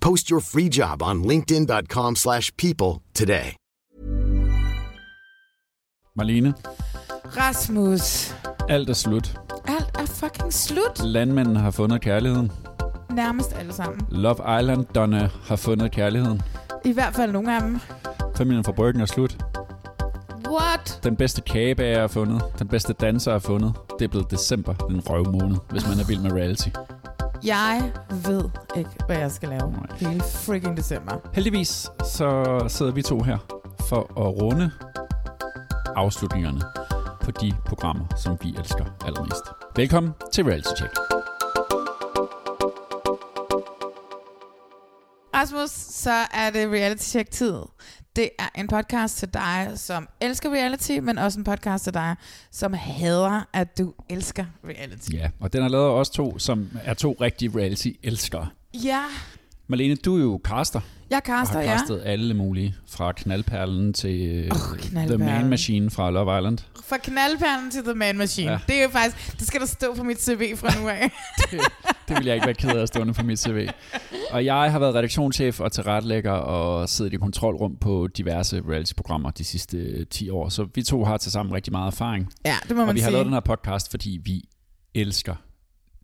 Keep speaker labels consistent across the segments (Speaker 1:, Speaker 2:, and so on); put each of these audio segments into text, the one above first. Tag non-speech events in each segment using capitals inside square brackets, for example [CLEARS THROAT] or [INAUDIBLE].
Speaker 1: Post your free job on linkedin.com/people slash people today.
Speaker 2: Marlene,
Speaker 3: Rasmus,
Speaker 2: alt er slut.
Speaker 3: alt er fucking slut.
Speaker 2: Landmændene har fundet kærligheden.
Speaker 3: Nærmest alle sammen.
Speaker 2: Love Island-donnerne har fundet kærligheden.
Speaker 3: I hvert fald nogle af dem.
Speaker 2: Familien fra Bryggen er slut.
Speaker 3: What?
Speaker 2: Den bedste kagebager er fundet. Den bedste danser er fundet. Det er blevet december, den røve måned, hvis man er vild med reality.
Speaker 3: Jeg ved ikke, hvad jeg skal lave hele freaking december.
Speaker 2: Heldigvis så sidder vi to her for at runde afslutningerne på de programmer, som vi elsker allermest. Velkommen til Reality Check.
Speaker 3: Rasmus, så er det reality check tid. Det er en podcast til dig, som elsker reality, men også en podcast til dig, som hader, at du elsker reality.
Speaker 2: Ja, og den har lavet os to, som er to rigtige reality-elskere.
Speaker 3: Ja,
Speaker 2: Marlene, du er jo caster,
Speaker 3: jeg
Speaker 2: og har
Speaker 3: kaster, ja.
Speaker 2: castet alle mulige. Fra Knaldperlen til oh, The
Speaker 3: Knaldperlen.
Speaker 2: Man Machine fra Love Island.
Speaker 3: Fra knaldperlen til The Man Machine.
Speaker 2: Ja.
Speaker 3: Det er jo faktisk, det skal der stå på mit CV fra nu af. [LAUGHS]
Speaker 2: Det, det vil jeg ikke være ked af at stående på mit CV. Og jeg har været redaktionschef og tilrettelægger og siddet i kontrolrum på diverse reality-programmer de sidste øh, 10 år. Så vi to har til sammen rigtig meget erfaring.
Speaker 3: ja, det må
Speaker 2: Og
Speaker 3: man
Speaker 2: vi har
Speaker 3: sige.
Speaker 2: lavet den her podcast, fordi vi elsker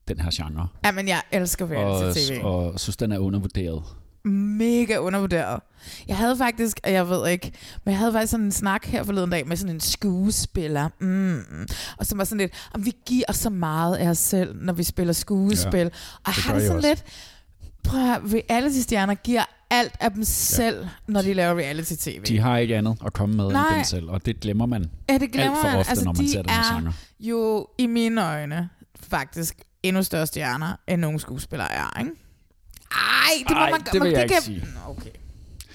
Speaker 2: den her genre.
Speaker 3: Ja, men jeg elsker reality-tv.
Speaker 2: Og, og synes, den er undervurderet.
Speaker 3: Mega undervurderet. Jeg havde faktisk, og jeg ved ikke, men jeg havde faktisk sådan en snak her forleden dag med sådan en skuespiller. Mm. Og som var sådan lidt, om vi giver så meget af os selv, når vi spiller skuespil. Ja, og
Speaker 2: det
Speaker 3: har det sådan
Speaker 2: også.
Speaker 3: lidt, prøv at reality-stjerner giver alt af dem selv, når de laver reality-tv.
Speaker 2: De har ikke andet at komme med
Speaker 3: Nej.
Speaker 2: end dem selv, og det glemmer man
Speaker 3: ja, det glemmer
Speaker 2: alt for
Speaker 3: man.
Speaker 2: ofte,
Speaker 3: altså,
Speaker 2: når man ser den her
Speaker 3: er
Speaker 2: genre.
Speaker 3: jo i mine øjne faktisk endnu større stjerner, end nogle skuespillere er, ikke? Ej, det må
Speaker 2: Ej,
Speaker 3: man
Speaker 2: det vil
Speaker 3: man,
Speaker 2: jeg ikke
Speaker 3: kan-
Speaker 2: sige.
Speaker 3: Okay.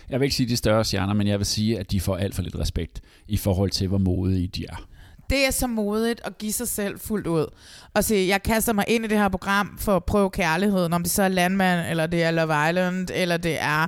Speaker 2: Jeg vil ikke sige de større stjerner, men jeg vil sige, at de får alt for lidt respekt i forhold til, hvor modige de er.
Speaker 3: Det er så modigt at give sig selv fuldt ud. Og sige, jeg kaster mig ind i det her program for at prøve kærligheden, om det så er Landmand, eller det er Love Island, eller det er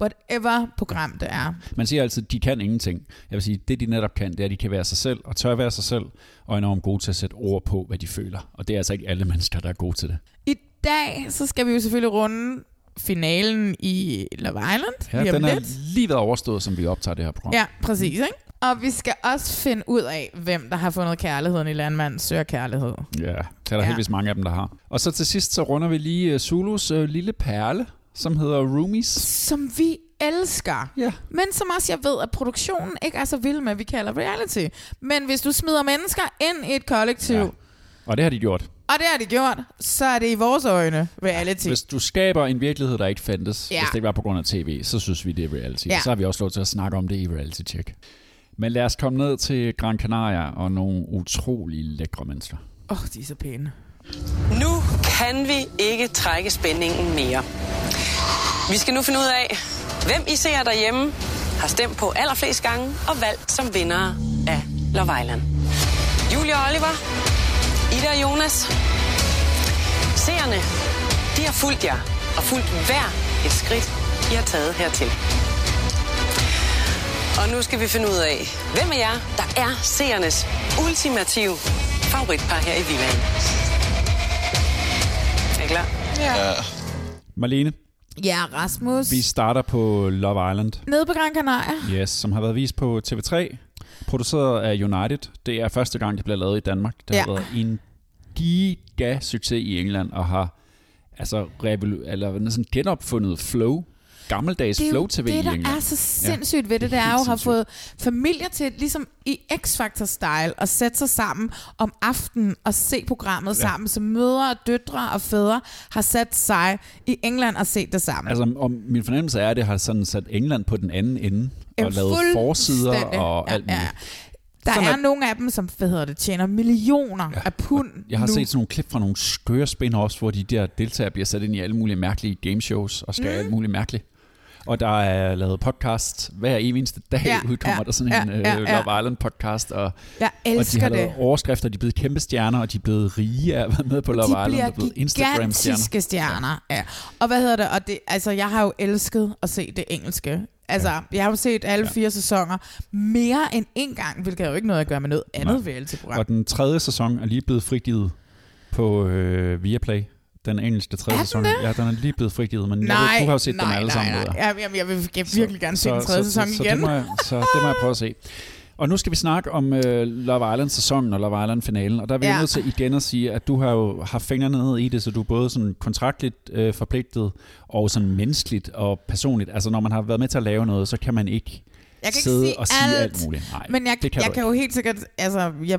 Speaker 3: whatever program det er.
Speaker 2: Man siger altid, de kan ingenting. Jeg vil sige, det de netop kan, det er, at de kan være sig selv, og tør være sig selv, og er enormt gode til at sætte ord på, hvad de føler. Og det er altså ikke alle mennesker, der er gode til det.
Speaker 3: I dag, så skal vi jo selvfølgelig runde finalen i Love Island.
Speaker 2: Ja, den er
Speaker 3: lidt.
Speaker 2: lige været overstået, som vi optager det her program.
Speaker 3: Ja, præcis, ikke? Og vi skal også finde ud af, hvem der har fundet kærligheden i Landmand søger kærlighed.
Speaker 2: Ja, det er der
Speaker 3: Ja.
Speaker 2: heldigvis mange af dem, der har. Og så til sidst, så runder vi lige uh, Zulus uh, lille perle, som hedder Roomies.
Speaker 3: Som vi elsker.
Speaker 2: Ja.
Speaker 3: Men som også jeg ved, at produktionen ikke er så vild med, at vi kalder reality. Men hvis du smider mennesker ind i et kollektiv,
Speaker 2: Ja.
Speaker 3: ja.
Speaker 2: Og det har de gjort.
Speaker 3: og det har de gjort, så er det i vores øjne reality.
Speaker 2: Hvis du skaber en virkelighed, der ikke fandtes,
Speaker 3: Ja.
Speaker 2: hvis det ikke var på grund af tv, så synes vi, det er reality.
Speaker 3: Ja.
Speaker 2: Så har vi også lov til at snakke om det i Reality Check. Men lad os komme ned til Gran Canaria og nogle utrolig lækre mennesker.
Speaker 3: Åh, oh, de er så pæne.
Speaker 4: Nu kan vi ikke trække spændingen mere. Vi skal nu finde ud af, hvem I ser derhjemme har stemt på allerflest gange og valgt som vinder af Love Island. Julia og Oliver, Ida og Jonas. Seerne, de har fulgt jer og fulgt hver et skridt, I har taget hertil. Og nu skal vi finde ud af, hvem af jer, der er seernes ultimative favoritpar her i villaen. Er I klar?
Speaker 2: Marlene,
Speaker 3: Ja, Rasmus.
Speaker 2: vi starter på Love Island,
Speaker 3: Nede på Gran Canaria.
Speaker 2: yes, som har været vist på TV3, produceret af United. Det er første gang, det bliver lavet i Danmark. Det har
Speaker 3: Ja.
Speaker 2: været en giga succes i England, og har altså revolu- eller næsten genopfundet flow gammeldags
Speaker 3: jo
Speaker 2: flow-tv
Speaker 3: det, der er så sindssygt ja, ved det,
Speaker 2: det
Speaker 3: det
Speaker 2: er
Speaker 3: jo at have
Speaker 2: sindssygt.
Speaker 3: fået familier til, ligesom i X-Factor-style, at sætte sig sammen om aftenen og se programmet ja. sammen, så mødre og døtre og fædre har sat sig i England og set det sammen.
Speaker 2: Altså, og min fornemmelse er, at det har sådan sat England på den anden ende, og
Speaker 3: Jamen,
Speaker 2: lavet forsider og
Speaker 3: Ja,
Speaker 2: alt muligt.
Speaker 3: ja. Der
Speaker 2: Sådan
Speaker 3: er,
Speaker 2: er-
Speaker 3: nogle af dem, som hvad hedder det, tjener millioner ja. af pund
Speaker 2: Jeg har
Speaker 3: nu.
Speaker 2: set sådan nogle klip fra nogle skøre spin-offs, hvor de der deltagere bliver sat ind i alle mulige mærkelige gameshows og skal mm. alt muligt mærkeligt. Og der er lavet podcast hver eneste dag,
Speaker 3: Ja,
Speaker 2: ja, udkommer
Speaker 3: ja,
Speaker 2: der sådan en
Speaker 3: ja,
Speaker 2: ja,
Speaker 3: ja,
Speaker 2: ja,
Speaker 3: ja.
Speaker 2: Love Island podcast, og,
Speaker 3: Jeg
Speaker 2: og de
Speaker 3: elsker
Speaker 2: har
Speaker 3: det.
Speaker 2: lavet overskrifter, de er blevet kæmpe stjerner, og de er blevet rige af at være med på Love
Speaker 3: de
Speaker 2: Island,
Speaker 3: bliver
Speaker 2: og er blevet Instagram-stjerner.
Speaker 3: stjerner. Ja. Og hvad hedder det? Og det, altså, jeg har jo elsket at se det engelske. Altså, ja. jeg har jo set alle
Speaker 2: Ja.
Speaker 3: fire sæsoner mere end en gang, hvilket har jo ikke noget at gøre med noget andet
Speaker 2: Nej.
Speaker 3: reality-program.
Speaker 2: Og den tredje sæson er lige blevet frigivet på øh, Viaplay. Den engelske tredje
Speaker 3: Er
Speaker 2: sæson.
Speaker 3: det?
Speaker 2: Ja, den er lige blevet frigivet, men
Speaker 3: nej,
Speaker 2: jeg ved, du har jo set
Speaker 3: nej,
Speaker 2: dem alle
Speaker 3: nej,
Speaker 2: sammen.
Speaker 3: nej. Ja, jamen, jeg vil jeg vil virkelig gerne se den tredje sæson
Speaker 2: så,
Speaker 3: igen.
Speaker 2: Så det, må jeg, så det må jeg prøve at se. Og nu skal vi snakke om uh, Love Island-sæsonen og Love Island-finalen. Og der er vi
Speaker 3: Ja.
Speaker 2: nødt til igen at sige, at du har jo haft fingrene ned i det, så du er både sådan kontraktligt øh, forpligtet og sådan menneskeligt og personligt. Altså når man har været med til at lave noget, så kan man ikke
Speaker 3: Jeg kan ikke
Speaker 2: sidde
Speaker 3: sige
Speaker 2: og sige alt,
Speaker 3: alt,
Speaker 2: muligt. Nej,
Speaker 3: Men jeg,
Speaker 2: det kan
Speaker 3: jeg kan jo helt sikkert, altså, jeg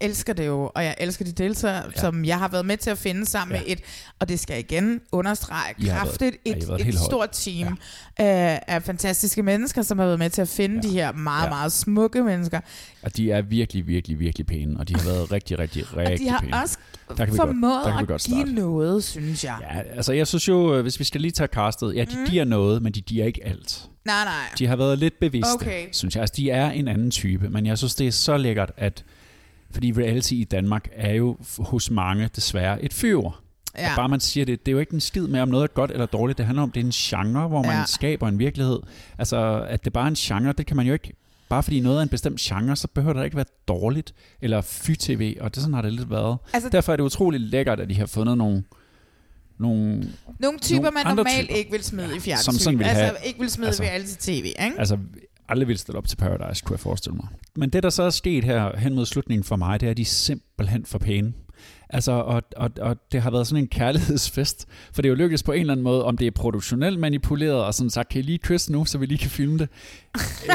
Speaker 3: elsker det jo, og jeg elsker de deltagere, ja.
Speaker 2: Ja.
Speaker 3: som jeg har været med til at finde sammen ja.
Speaker 2: Ja.
Speaker 3: med et, og det skal jeg igen understrege, kraftigt,
Speaker 2: ja,
Speaker 3: et,
Speaker 2: været
Speaker 3: et stort team ja. af, af fantastiske mennesker, som har været med til at finde ja.
Speaker 2: Ja.
Speaker 3: de her meget,
Speaker 2: Ja.
Speaker 3: meget smukke mennesker.
Speaker 2: Og de er virkelig, virkelig, virkelig pæne, og de har været rigtig, rigtig,
Speaker 3: Og
Speaker 2: rigtig
Speaker 3: de har
Speaker 2: pæne.
Speaker 3: også
Speaker 2: Der kan vi godt-
Speaker 3: formået
Speaker 2: der kan vi
Speaker 3: at
Speaker 2: godt
Speaker 3: give noget, synes jeg.
Speaker 2: Ja, altså jeg synes jo, øh, hvis vi skal lige tage castet, ja, de mm. giver noget, men de giver ikke alt.
Speaker 3: Nej, nej.
Speaker 2: De har været lidt bevidste,
Speaker 3: Okay.
Speaker 2: synes jeg. Altså, de er en anden type, men jeg synes, det er så lækkert, at fordi reality i Danmark er jo hos mange desværre et fyr. Ja.
Speaker 3: Ja.
Speaker 2: Og bare man siger det, det er jo ikke en skid med, om noget er godt eller dårligt. Det handler om, det er en genre, hvor man
Speaker 3: Ja.
Speaker 2: ja. skaber en virkelighed. Altså, at det bare er en genre, det kan man jo ikke... Bare fordi noget er en bestemt genre, så behøver det ikke være dårligt eller fy-tv, og det sådan har det lidt været.
Speaker 3: Altså-
Speaker 2: Derfor er det utroligt lækkert, at de har fundet nogle, nogle
Speaker 3: Nogle typer,
Speaker 2: Nogle
Speaker 3: man normalt
Speaker 2: typer.
Speaker 3: ikke vil smide i fjernsyn.
Speaker 2: som sådan vil
Speaker 3: altså,
Speaker 2: have-
Speaker 3: ikke vil smide
Speaker 2: altså-
Speaker 3: altså, reality-tv, ikke?
Speaker 2: altså aldrig ville stille op til Paradise, kunne jeg forestille mig. Men det, der så er sket her hen mod slutningen for mig, det er, at de er simpelthen for pæne. Altså, og, og, og det har været sådan en kærlighedsfest, for det er jo lykkedes på en eller anden måde, om det er produktionelt manipuleret, og sådan sagt, kan I lige kysse nu, så vi lige kan filme det,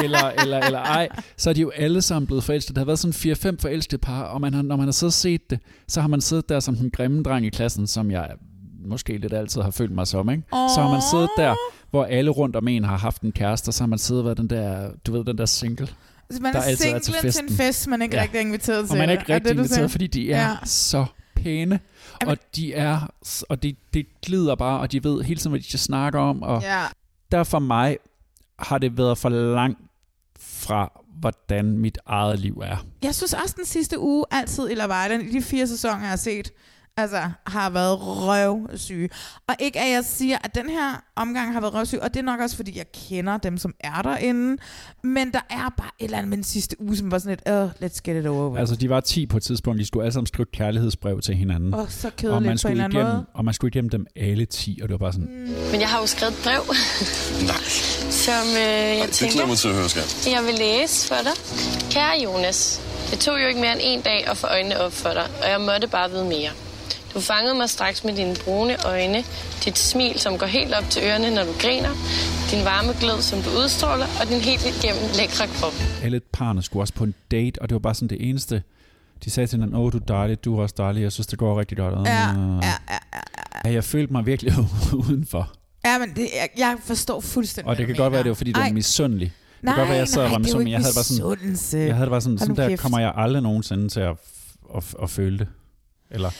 Speaker 2: eller, eller, eller ej, så er de jo alle sammen blevet forelsket. Der har været sådan 4-5 forelskede par, og man har, når man har siddet og set det, så har man siddet der som den grimme dreng i klassen, som jeg måske lidt altid har følt mig som, ikke? Så har man siddet der, hvor alle rundt om en har haft en kæreste, og så har man siddet og været den der, du ved, den der single.
Speaker 3: Altså, man
Speaker 2: der
Speaker 3: er
Speaker 2: er til
Speaker 3: singlen til,
Speaker 2: festen.
Speaker 3: en fest, man ikke ja. Rigtig er inviteret til.
Speaker 2: Og man er ikke
Speaker 3: det
Speaker 2: rigtig
Speaker 3: det, du siger?
Speaker 2: inviteret, fordi de er
Speaker 3: Ja.
Speaker 2: så pæne.
Speaker 3: Jamen-
Speaker 2: Og de er, og det, det glider bare, og de ved hele tiden, hvad de skal snakke om. Og
Speaker 3: Ja.
Speaker 2: der for mig har det været for langt fra, hvordan mit eget liv er.
Speaker 3: Jeg synes også, den sidste uge altid i Love Island, i de fire sæsoner, jeg har set, altså, har været røvsyge. Og ikke at jeg siger, at den her omgang har været røvsyg, og det er nok også, fordi jeg kender dem, som er derinde. Men der er bare et eller andet med den sidste uge, som var sådan lidt, oh, let's get it over.
Speaker 2: Altså, de var 10 på et tidspunkt, de skulle alle sammen skrive kærlighedsbrev til hinanden.
Speaker 3: Åh, oh, så
Speaker 2: og man,
Speaker 3: kedeligt på en
Speaker 2: skulle igennem,
Speaker 3: måde.
Speaker 2: og man skulle igennem dem alle 10, og det var bare sådan, mm.
Speaker 5: Men jeg har jo skrevet et brev, [LAUGHS]
Speaker 6: Nej,
Speaker 5: som øh, jeg
Speaker 6: det glæder
Speaker 5: tænker,
Speaker 6: mig til at høre, skat.
Speaker 5: jeg vil læse for dig. Kære Jonas, det tog jo ikke mere end en dag at få øjnene op for dig, og jeg måtte bare vide mere. Du fangede mig straks med dine brune øjne, dit smil, som går helt op til ørerne, når du griner, din varme glød, som du udstråler, og din helt igennem lækre krop.
Speaker 2: alle parerne skulle også på en date, og det var bare sådan det eneste. De sagde til hinanden, åh, du er dejlig, du er også dejlig, jeg synes, det går rigtig godt.
Speaker 3: Ja,
Speaker 2: Øh,
Speaker 3: ja, ja, ja.
Speaker 2: ja. Jeg følte mig virkelig [LAUGHS] udenfor.
Speaker 3: Ja, men det, jeg, jeg forstår fuldstændig,
Speaker 2: Og det kan godt være, det var, fordi du var
Speaker 3: Ej,
Speaker 2: misundelig. Det
Speaker 3: Nej,
Speaker 2: kan godt være, jeg sad og
Speaker 3: nej,
Speaker 2: var
Speaker 3: er
Speaker 2: misundelig. Jeg havde bare sådan, jeg havde det bare sådan, sådan der kommer jeg aldrig nogensinde til at, at, at føle det. Eller,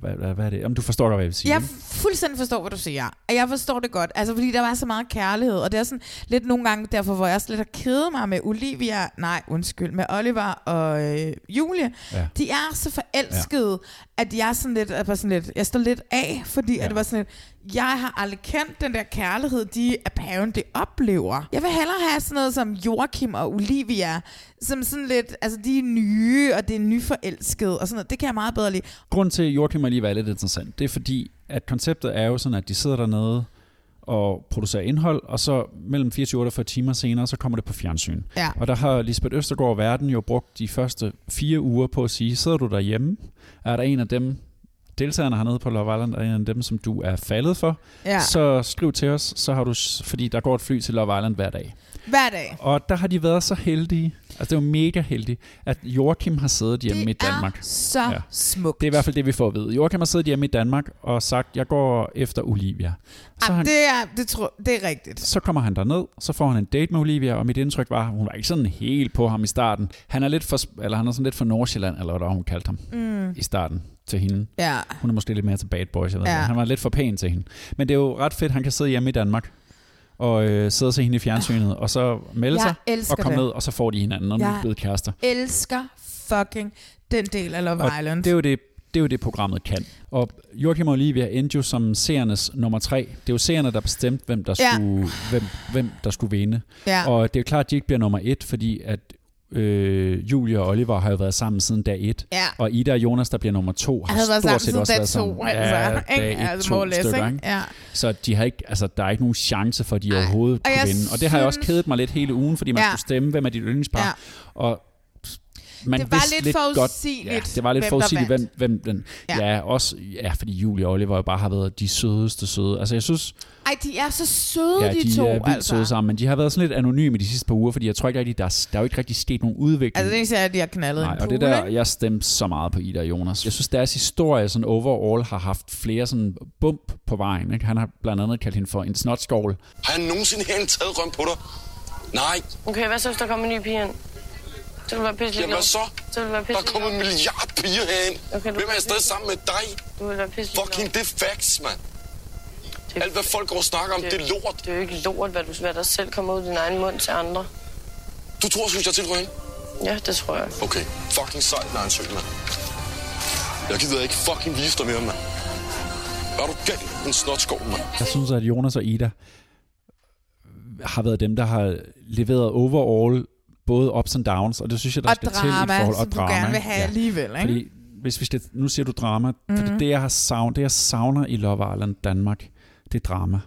Speaker 2: hvad, hvad, hvad er det? Om du forstår hvad jeg vil sige.
Speaker 3: Jeg fuldstændig forstår, hvad du siger. Og Jeg forstår det godt, altså fordi der var så meget kærlighed, og det er sådan lidt nogle gange derfor, hvor jeg også lidt har kedet mig med Olivia, nej, undskyld, med Oliver og øh, Julie.
Speaker 2: Ja.
Speaker 3: De er så forelskede. At jeg sådan lidt, er bare sådan lidt, jeg står lidt af, fordi ja. At det var sådan lidt, jeg har aldrig kendt den der kærlighed, de apparently oplever. Jeg vil hellere have sådan noget som Joachim og Olivia, som sådan lidt, altså de er nye, og det er nyforelskede, og sådan noget. Det kan jeg meget bedre lide.
Speaker 2: Grunden til, at Joachim alligevel er lidt interessant, det er fordi, at konceptet er jo sådan, at de sidder dernede og producerer indhold, og så mellem 24 og 48 timer senere, så kommer det på fjernsyn.
Speaker 3: Ja.
Speaker 2: Og der har Lisbeth Østergaard Verden jo brugt de første fire uger på at sige, sidder du derhjemme? Er der en af dem, deltagerne hernede på Love Island er en af dem, som du er faldet for,
Speaker 3: Ja.
Speaker 2: så skriv til os, så har du, fordi der går et fly til Love Island hver dag.
Speaker 3: Hver dag.
Speaker 2: Og der har de været så heldige, altså det jo mega heldigt, at Joachim har siddet hjemme i
Speaker 3: det
Speaker 2: Danmark.
Speaker 3: er så
Speaker 2: Ja.
Speaker 3: smukt.
Speaker 2: Det er i hvert fald det, vi får at vide. Joachim har siddet hjemme i Danmark og sagt, jeg går efter Olivia. Så,
Speaker 3: Ej,
Speaker 2: han,
Speaker 3: det, er, det, tror, det er rigtigt.
Speaker 2: så kommer han derned, så får han en date med Olivia, og mit indtryk var, hun var ikke sådan helt på ham i starten. Han er lidt for, eller han er sådan lidt for Nordsjælland, eller hvad der hun kaldte ham mm. i starten til hende.
Speaker 3: Ja.
Speaker 2: Hun er måske lidt mere til bad boys, jeg ved
Speaker 3: Ja.
Speaker 2: ja. Han var lidt for pæn til hende. Men det er jo ret fedt, han kan sidde hjemme i Danmark og øh, sidde og se hende i fjernsynet, og så melde
Speaker 3: Jeg
Speaker 2: sig og komme
Speaker 3: det.
Speaker 2: ned, og så får de hinanden, og nu er blevet kærester.
Speaker 3: Elsker fucking den del af Love
Speaker 2: Og
Speaker 3: Island.
Speaker 2: Det er jo det, det er jo det, programmet kan. Og Joachim og Olivia endte jo som seernes nummer tre. Det er jo seerne, der bestemte, hvem der
Speaker 3: Ja.
Speaker 2: skulle, hvem, hvem der skulle vinde.
Speaker 3: ja.
Speaker 2: Og det er jo klart, at de ikke bliver nummer et, fordi at øh, Julia og Oliver har jo været sammen siden dag et.
Speaker 3: ja.
Speaker 2: Og Ida og Jonas, der bliver nummer to, har
Speaker 3: Jeg havde været
Speaker 2: stort
Speaker 3: sammen
Speaker 2: set også været sammen.
Speaker 3: to, altså.
Speaker 2: Ja, dag et,
Speaker 3: altså,
Speaker 2: to stykker,
Speaker 3: ikke? Ja.
Speaker 2: Så de har ikke, altså, der er ikke nogen chance for, at de
Speaker 3: Ej.
Speaker 2: overhovedet
Speaker 3: Og
Speaker 2: kunne vinde. Og det har jeg også kedet mig lidt hele ugen, fordi man
Speaker 3: Ja.
Speaker 2: skulle stemme, hvem er dit yndlingspar.
Speaker 3: Ja.
Speaker 2: Og man
Speaker 3: Det var lidt
Speaker 2: godt,
Speaker 3: forudsigeligt,
Speaker 2: ja, det var lidt
Speaker 3: hvem
Speaker 2: forudsigeligt, hvem, hvem den...
Speaker 3: Ja.
Speaker 2: Ja. også, ja, fordi Julie og Oliver jo bare har været de sødeste søde. Altså, jeg synes,
Speaker 3: Ej, de er så søde,
Speaker 2: ja,
Speaker 3: de,
Speaker 2: de
Speaker 3: to,
Speaker 2: er vildt
Speaker 3: altså.
Speaker 2: søde sammen, men de har været sådan lidt anonyme de sidste par uger, fordi jeg tror ikke rigtig, der, er- der er jo ikke rigtig sket nogen udvikling.
Speaker 3: Altså, det eneste er, at de har knaldet
Speaker 2: Nej,
Speaker 3: en
Speaker 2: og
Speaker 3: pool,
Speaker 2: det der, jeg stemte så meget på Ida og Jonas. Jeg synes, deres historie sådan overall har haft flere sådan bump på vejen. Ikke? Han har blandt andet kaldt hende for en snotskål.
Speaker 6: Har jeg nogensinde herinde taget røm på dig? Nej.
Speaker 5: Okay, hvad så, hvis der kommer en ny pige ind? Så vil du være pisse
Speaker 6: Jamen hvad så?
Speaker 5: Så vil du være
Speaker 6: Der
Speaker 5: pisse
Speaker 6: er kommet en milliard piger herinde.
Speaker 5: Okay,
Speaker 6: Hvem er jeg stadig sammen med dig?
Speaker 5: Du vil være pisse
Speaker 6: Fucking det er facts, mand. Alt hvad folk går og snakker om, det er lort.
Speaker 5: Det er jo ikke lort, hvad du hvad der selv kommer ud i din egen mund til andre.
Speaker 6: Du tror, synes jeg er tilrøgen?
Speaker 5: Ja, det tror jeg.
Speaker 6: Okay, fucking sejt, Nansø, mand. Jeg gider ikke fucking vise dig mere, mand. Er du gal? En snotskov, mand.
Speaker 2: Jeg synes, at Jonas og Ida har været dem, der har leveret overall både ups and downs, og det synes jeg, der
Speaker 3: Og
Speaker 2: skal
Speaker 3: drama,
Speaker 2: til i forhold
Speaker 3: som
Speaker 2: og
Speaker 3: du
Speaker 2: drama.
Speaker 3: gerne vil have alligevel, ikke?
Speaker 2: Fordi hvis vi skal, nu siger du drama, mm-hmm. fordi det jeg, har savn, det, jeg savner i Love Island Danmark, det er drama.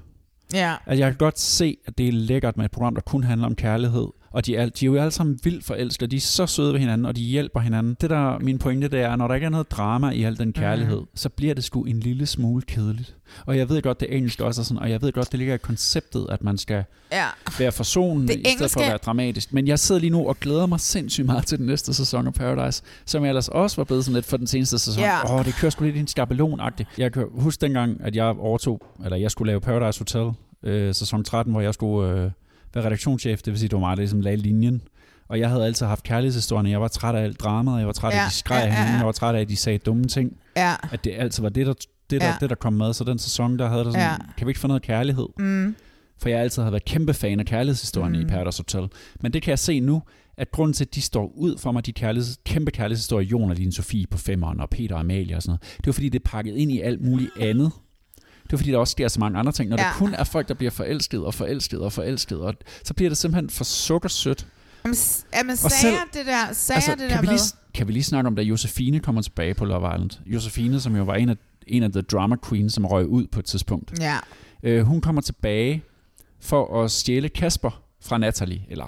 Speaker 3: Ja.
Speaker 2: Altså, jeg kan godt se, at det er lækkert med et program, der kun handler om kærlighed. Og de er, de er jo alle sammen vildt forelskede, de er så søde ved hinanden, og de hjælper hinanden. Det der min pointe, det er, når der ikke er noget drama i al den kærlighed, mm. så bliver det sgu en lille smule kedeligt. Og jeg ved godt, det engelske også er sådan, og jeg ved godt, det ligger i konceptet, at man skal
Speaker 3: Ja.
Speaker 2: være forsonende,
Speaker 3: Det
Speaker 2: i stedet for at være dramatisk. Men jeg sidder lige nu og glæder mig sindssygt meget til den næste sæson af Paradise, som jeg ellers også var blevet sådan lidt for den seneste sæson.
Speaker 3: Ja.
Speaker 2: Åh, det kører sgu lidt i en skabelon -agtigt. Jeg kan huske dengang, at jeg overtog, eller jeg skulle lave Paradise Hotel, øh, sæson 13, hvor jeg skulle øh, være redaktionschef, det vil sige, det var mig, der ligesom lagde linjen. Og jeg havde altid haft kærlighedshistorierne. Jeg var træt af alt dramaet, jeg var træt af, at de skreg
Speaker 3: ja, ja,
Speaker 2: hinanden, jeg var træt af, at de sagde dumme ting.
Speaker 3: Ja.
Speaker 2: At det altid var det, der, det, der,
Speaker 3: Ja.
Speaker 2: det, der kom med. Så den sæson, der havde der sådan,
Speaker 3: Ja.
Speaker 2: kan vi ikke få noget kærlighed?
Speaker 3: Mm.
Speaker 2: For jeg altid har været kæmpe fan af kærlighedshistorien mm. i Paradise Hotel. Men det kan jeg se nu, at grunden til, at de står ud for mig, de kærligheds, kæmpe kærlighedshistorier, Jon og Line Sofie på femmeren, og Peter og Amalie og sådan noget, det er fordi, det er pakket ind i alt muligt andet. Det er fordi, der også sker så mange andre ting. Når ja. Der kun er folk, der bliver forelsket og forelsket og forelsket, og så bliver det simpelthen for sukkersødt.
Speaker 3: Jamen, jamen sagde
Speaker 2: selv-
Speaker 3: det der, sagde
Speaker 2: Altså,
Speaker 3: det
Speaker 2: kan,
Speaker 3: der
Speaker 2: vi lige, kan vi lige snakke om, da Josefine kommer tilbage på Love Island? Josefine, som jo var en af, en af the drama queens, som røg ud på et tidspunkt.
Speaker 3: Ja.
Speaker 2: Øh, hun kommer tilbage for at stjæle Kasper fra Natalie, eller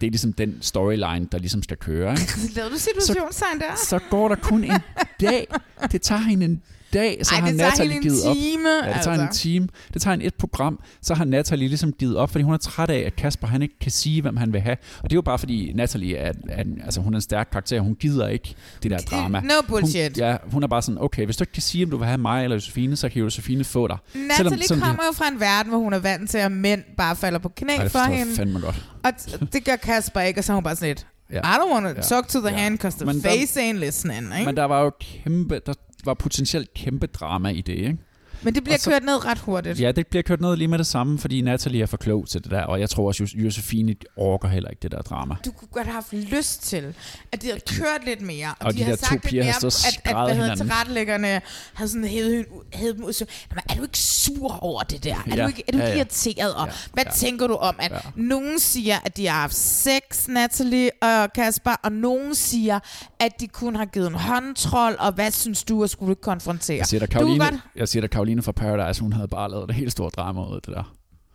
Speaker 2: det er ligesom den storyline, der ligesom skal køre. Ikke? [LAUGHS]
Speaker 3: Lavede du situationstegn der?
Speaker 2: Så går der kun en dag. [LAUGHS] Det tager hende en dag, så
Speaker 3: Ej,
Speaker 2: har
Speaker 3: det tager
Speaker 2: Natalie givet op.
Speaker 3: time,
Speaker 2: Ja, det tager
Speaker 3: altså.
Speaker 2: en time. Det tager en et program. Så har Natalie ligesom givet op, fordi hun er træt af, at Kasper han ikke kan sige, hvem han vil have. Og det er jo bare fordi Natalie er, er altså hun er en stærk karakter. Hun gider ikke det der drama.
Speaker 3: No bullshit.
Speaker 2: Hun, ja, hun er bare sådan, okay, hvis du ikke kan sige, om du vil have mig eller Josefine, så kan Josefine få dig.
Speaker 3: Natalie
Speaker 2: sådan-
Speaker 3: kommer jo fra en verden, hvor hun er vant til, at mænd bare falder på knæ
Speaker 2: Ej,
Speaker 3: for hende.
Speaker 2: fandme godt.
Speaker 3: Og det gør Kasper ikke, og så er hun bare sådan lidt,
Speaker 2: Ja.
Speaker 3: I don't want to
Speaker 2: Ja.
Speaker 3: talk to the
Speaker 2: Ja.
Speaker 3: hand, because the
Speaker 2: Men der-
Speaker 3: face ain't listening. Ikke?
Speaker 2: Men der var jo kæmpe, der var potentielt kæmpe drama i det, ikke?
Speaker 3: Men det bliver
Speaker 2: så-
Speaker 3: kørt ned ret hurtigt.
Speaker 2: Ja, det bliver kørt ned lige med det samme, fordi Natalie er for klog til det der, og jeg tror også, Jos- Josefine orker heller ikke det der drama.
Speaker 3: Du kunne godt have haft lyst til, at de havde kørt lidt mere. Og,
Speaker 2: Og de der to
Speaker 3: sagt lidt
Speaker 2: piger
Speaker 3: mere,
Speaker 2: stået
Speaker 3: at, at,
Speaker 2: skrædet
Speaker 3: hvad hedder tilrettelæggerne havde sådan hævet, hævet dem ud. Så, "Jamen, er du ikke sur over det der? Er
Speaker 2: Ja.
Speaker 3: du ikke, er du
Speaker 2: Ja, ja.
Speaker 3: irriteret? Og
Speaker 2: Ja,
Speaker 3: hvad
Speaker 2: ja.
Speaker 3: tænker du om, at
Speaker 2: Ja.
Speaker 3: nogen siger, at de har haft sex, Natalie og Kasper, og nogen siger, at de kun har givet en håndtrol, og hvad synes du, at skulle du konfrontere?
Speaker 2: Jeg siger,
Speaker 3: du kan
Speaker 2: Karoline,
Speaker 3: godt,
Speaker 2: jeg siger, der Karoline fra Paradise, hun havde bare lavet det helt store drama ud af det der.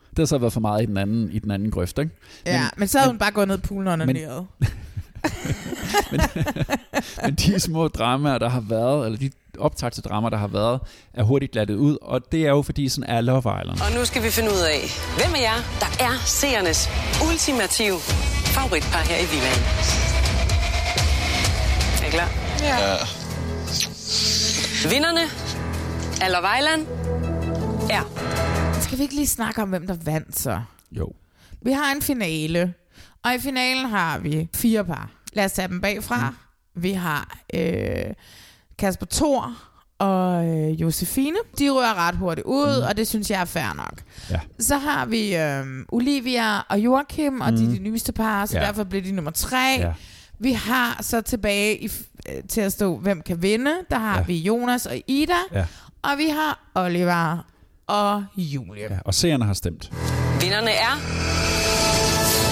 Speaker 2: Det har så været for meget i den anden, i den anden grøft, ikke?
Speaker 3: ja, men, men så havde hun bare gået ned i poolen og onaneret. [LAUGHS]
Speaker 2: Men de små dramaer, der har været, eller de optag til drama, der har været, er hurtigt glattet ud, og det er jo fordi, sådan er Love Island.
Speaker 4: Og nu skal vi finde ud af, hvem af jer, der er seernes ultimative favoritpar her i Villaen. Er I klar?
Speaker 6: Ja.
Speaker 4: Vinderne af Love Island er...
Speaker 3: Skal vi ikke lige snakke om, hvem der vandt så?
Speaker 2: Jo.
Speaker 3: Vi har en finale, og i finalen har vi fire par. Lad os tage dem bagfra. Mm. Vi har øh, Kasper Thor og øh, Josefine. De rører ret hurtigt ud, mm. og det synes jeg er fair nok.
Speaker 2: Ja.
Speaker 3: Så har vi øh, Olivia og Joachim, og mm. de er de nyeste par, så
Speaker 2: Ja.
Speaker 3: ja. derfor bliver de nummer tre.
Speaker 2: Ja.
Speaker 3: Vi har så tilbage i, øh, til at stå, hvem kan vinde. Der har
Speaker 2: Ja.
Speaker 3: ja. vi Jonas og Ida,
Speaker 2: Ja.
Speaker 3: Og vi har Oliver og Julie.
Speaker 2: ja. Og seerne har stemt.
Speaker 4: Vinderne er...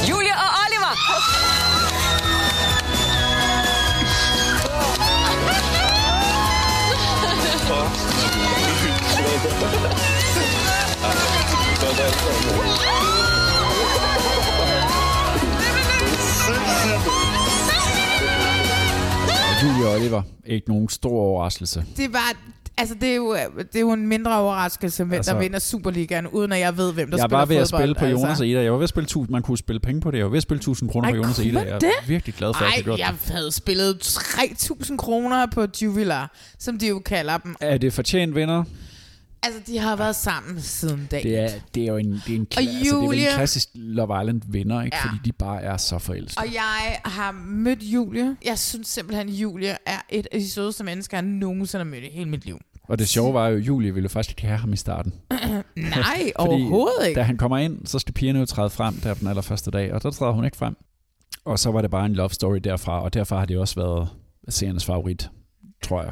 Speaker 4: Julia og Oliver!
Speaker 2: Julie og Oliver, ikke nogen stor overraskelse.
Speaker 3: Det var... Altså, det er, jo, det er jo en mindre overraskelse, hvem
Speaker 2: Altså-
Speaker 3: der vinder Superligaen, uden at jeg ved, hvem der
Speaker 2: Jeg
Speaker 3: spiller
Speaker 2: var ved at spille på Jonas
Speaker 3: altså.
Speaker 2: og Ida. Jeg var ved at spille 1000. Man kunne spille penge på det. Jeg var ved at spille 1000 kroner
Speaker 3: Ej,
Speaker 2: på Jonas og Ida. Jeg er
Speaker 3: det?
Speaker 2: virkelig glad for, at jeg
Speaker 3: Ej,
Speaker 2: gjort
Speaker 3: jeg
Speaker 2: det.
Speaker 3: havde spillet 3.000 kroner på Jubilar, som de jo kalder dem.
Speaker 2: Er det fortjent vinder?
Speaker 3: Altså, de har været sammen siden dag.
Speaker 2: Det er, det er jo en, det er en, kla-
Speaker 3: Og
Speaker 2: altså, det er en klassisk Love Island vinder, ikke?
Speaker 3: Ja.
Speaker 2: fordi de bare er så forelskede.
Speaker 3: Og jeg har mødt Julie. Jeg synes simpelthen, Julie er et af de sødeste mennesker, jeg nogensinde har mødt i hele mit liv.
Speaker 2: Og det sjove var jo, at Julie ville faktisk ikke have ham i starten. [CLEARS THROAT]
Speaker 3: Nej, overhovedet ikke.
Speaker 2: Da han kommer ind, så skal pigerne jo træde frem der den allerførste dag, og der træder hun ikke frem. Og så var det bare en love story derfra, og derfor har det også været seernes favorit, tror jeg.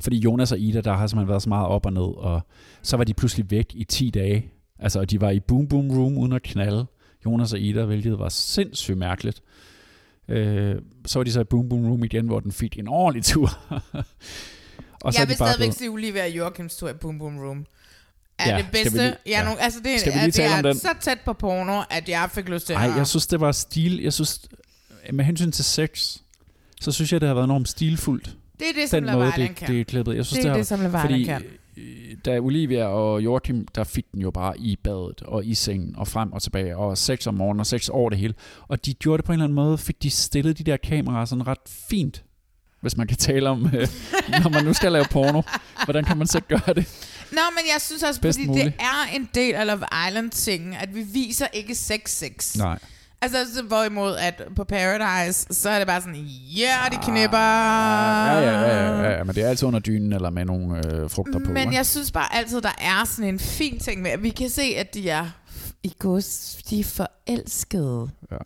Speaker 2: Fordi Jonas og Ida, der har simpelthen været så meget op og ned, og så var de pludselig væk i 10 dage. Altså, og de var i Boom Boom Room uden at knalde. Jonas og Ida, hvilket var sindssygt mærkeligt. Øh, så var de så i Boom Boom Room igen, hvor den fik en ordentlig tur. [LAUGHS] og så
Speaker 3: jeg vil stadigvæk sige Olivia og Joachims tur i Boom Boom Room. Er
Speaker 2: Ja,
Speaker 3: det
Speaker 2: skal
Speaker 3: bedste.
Speaker 2: vi lige-
Speaker 3: ja, nogle, altså det,
Speaker 2: Skal vi
Speaker 3: er,
Speaker 2: lige
Speaker 3: det
Speaker 2: tale om
Speaker 3: er
Speaker 2: den?
Speaker 3: så tæt på porno, at jeg fik lyst til
Speaker 2: Nej,
Speaker 3: at...
Speaker 2: jeg synes, det var stil. Jeg synes, med hensyn til sex, så synes jeg, det har været enormt stilfuldt.
Speaker 3: det er det, som
Speaker 2: Den måde, det,
Speaker 3: kan.
Speaker 2: det er klippet. Jeg synes,
Speaker 3: det er
Speaker 2: har,
Speaker 3: det, som Island
Speaker 2: fordi,
Speaker 3: kan.
Speaker 2: øh, da Olivia og Joachim, der fik den jo bare i badet og i sengen og frem og tilbage, og sex om morgenen og sex over det hele. Og de gjorde det på en eller anden måde, fik de stillet de der kameraer sådan ret fint, hvis man kan tale om, øh, når man nu skal lave porno. Hvordan kan man så gøre det?
Speaker 3: Nå, men jeg synes også,
Speaker 2: Bedst
Speaker 3: fordi
Speaker 2: muligt.
Speaker 3: det er en del af Love Island-tingen, at vi viser ikke sex-sex.
Speaker 2: Nej.
Speaker 3: Altså, så hvorimod at på Paradise, så er det bare sådan, ja, yeah, de knipper.
Speaker 2: Ja, ja, ja, ja, ja, men det er altid under dynen eller med nogle øh, frugter på.
Speaker 3: Men
Speaker 2: ikke?
Speaker 3: jeg synes bare altid, der er sådan en fin ting med, at vi kan se, at de er i gods, de er forelskede.
Speaker 2: Ja.